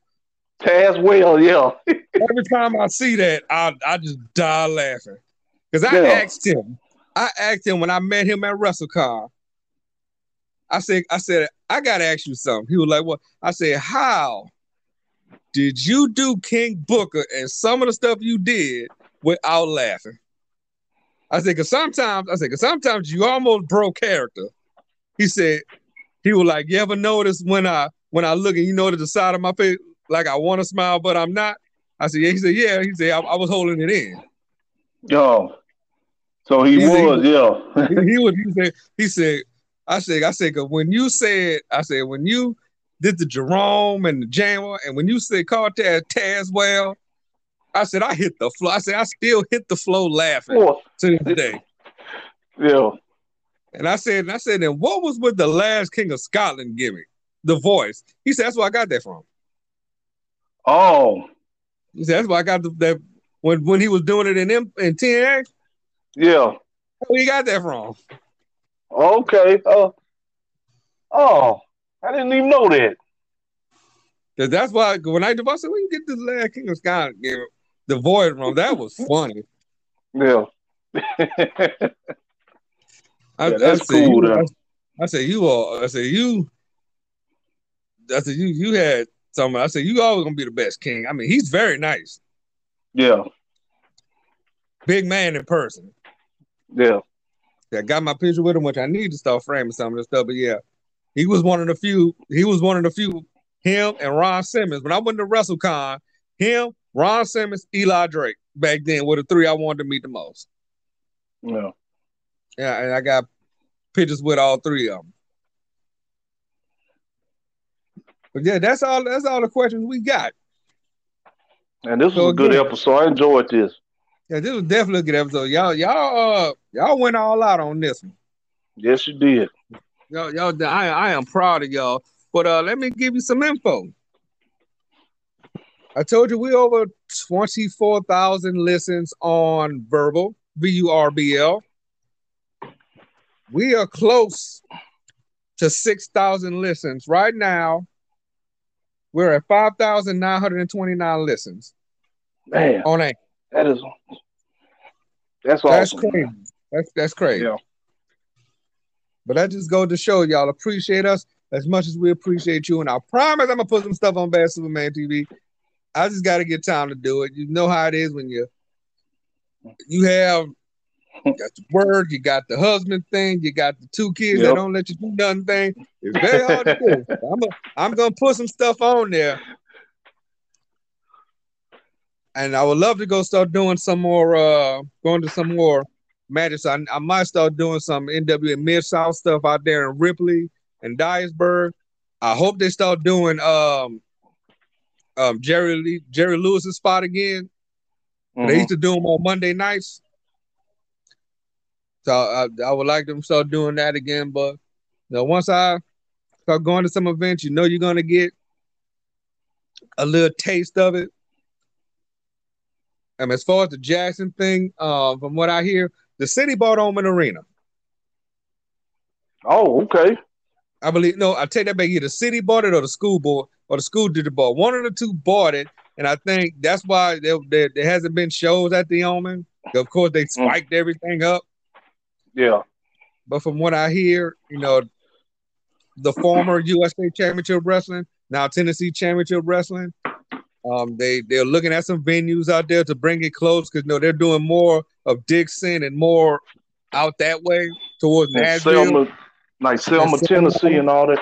Tazwell, yeah. Every time I see that, I I just die laughing. Because I Yeah. asked him, I asked him when I met him at WrestleCon. I said, I said, I gotta ask you something. He was like, What? I said, How did you do King Booker and some of the stuff you did without laughing? I said, cause sometimes I said, cause sometimes you almost broke character. He said, he was like, You ever notice when I when I look and you notice the side of my face, like I want to smile, but I'm not? I said, yeah. He said, yeah. He said, I, I was holding it in. Yo. So he He said he was, yeah. He, he was. He said. He said. I said. I said. Cause when you said, I said when you did the Jerome and the Jammer, and when you said Taz Tazwell, I said I hit the floor. I said I still hit the flow laughing to this day. yeah. And I said, and I said, and what was with the last King of Scotland gimmick? The voice. He said that's where I got that from. Oh, He said that's where I got the, that when when he was doing it in M, in TNA. yeah. Where you got that from? Okay. Oh. Oh, I didn't even know that. Cause that's why when I divorced, I said, "When you get this last King of Scott, you know, the void room?" That was funny. Yeah. I, Yeah, that's I said, cool, you. I, I said, you all. I said, you. I said, you. You had something. I said, you always gonna be the best king. I mean, he's very nice, yeah. big man in person. Yeah. I got my picture with him, which I need to start framing some of this stuff. But yeah, he was one of the few. He was one of the few. Him and Ron Simmons. When I went to WrestleCon, him, Ron Simmons, Eli Drake. Back then were the three I wanted to meet the most. Yeah. Yeah, and I got pictures with all three of them. But yeah, that's all. That's all the questions we got. And this So was a good again- episode. I enjoyed this. Yeah, this was definitely a good episode. Y'all, y'all, uh, y'all went all out on this one. Yes, you did. Y'all, y'all, I, I am proud of y'all. But uh, let me give you some info. I told you we over twenty four thousand listens on Vurbl V U R B L. We are close to six thousand listens right now. We're at five thousand nine hundred and twenty nine listens Man, on Anchor. That is that's That's awesome. crazy. That's that's crazy. Yeah. But that just go to show y'all appreciate us as much as we appreciate you. And I promise I'm gonna put some stuff on Bad Superman TV. I just gotta get time to do it. You know how it is when you you have you got the word, you got the husband thing, you got the two kids that don't let you do nothing thing. It's very hard to do. I'm, a, I'm gonna put some stuff on there. And I would love to go start doing some more uh going to some more matches. I, I might start doing some NWA Mid South stuff out there in Ripley and Dyersburg. I hope they start doing um um Jerry Lee, Jerry Lewis's spot again. They Mhm. used to do them on Monday nights. So I, I would like them to start doing that again. But you know, once I start going to some events, you know you're gonna get a little taste of it. Um, as far as the Jackson thing, uh, from what I hear, the city bought Oman arena. Oh, okay. I believe no, I take that back. Either the city bought it or the school board or the school did the bought. One of the two bought it, and I think that's why there, there, there hasn't been shows at the Oman. Of course, they spiked everything up. Yeah. But from what I hear, you know, the former USA Championship Wrestling, now Tennessee Championship Wrestling, um, they they're looking at some venues out there to bring it close because you know they're doing more of Dickson and more out that way towards And Nashville Selma, like Selma, Selma. Tennessee, and all that.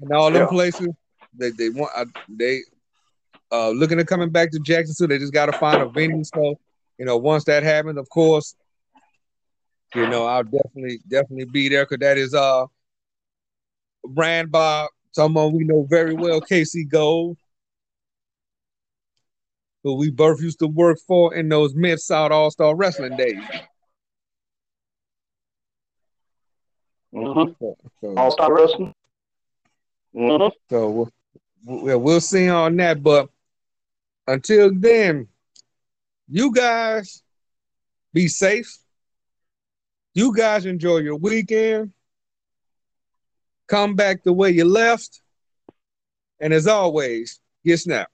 and all them places. They they want uh, they uh looking at coming back to Jackson so they just got to find a venue. So you know, once that happens, of course, you know I'll definitely definitely be there because that is uh ran by someone we know very well, Casey Gold, who we both used to work for in those Mid South All Star Wrestling days. Mhm. So, All Star Wrestling. Mhm. So we'll, we'll, we'll see on that. But until then, you guys be safe. You guys enjoy your weekend. Come back the way you left. And as always, get snapped.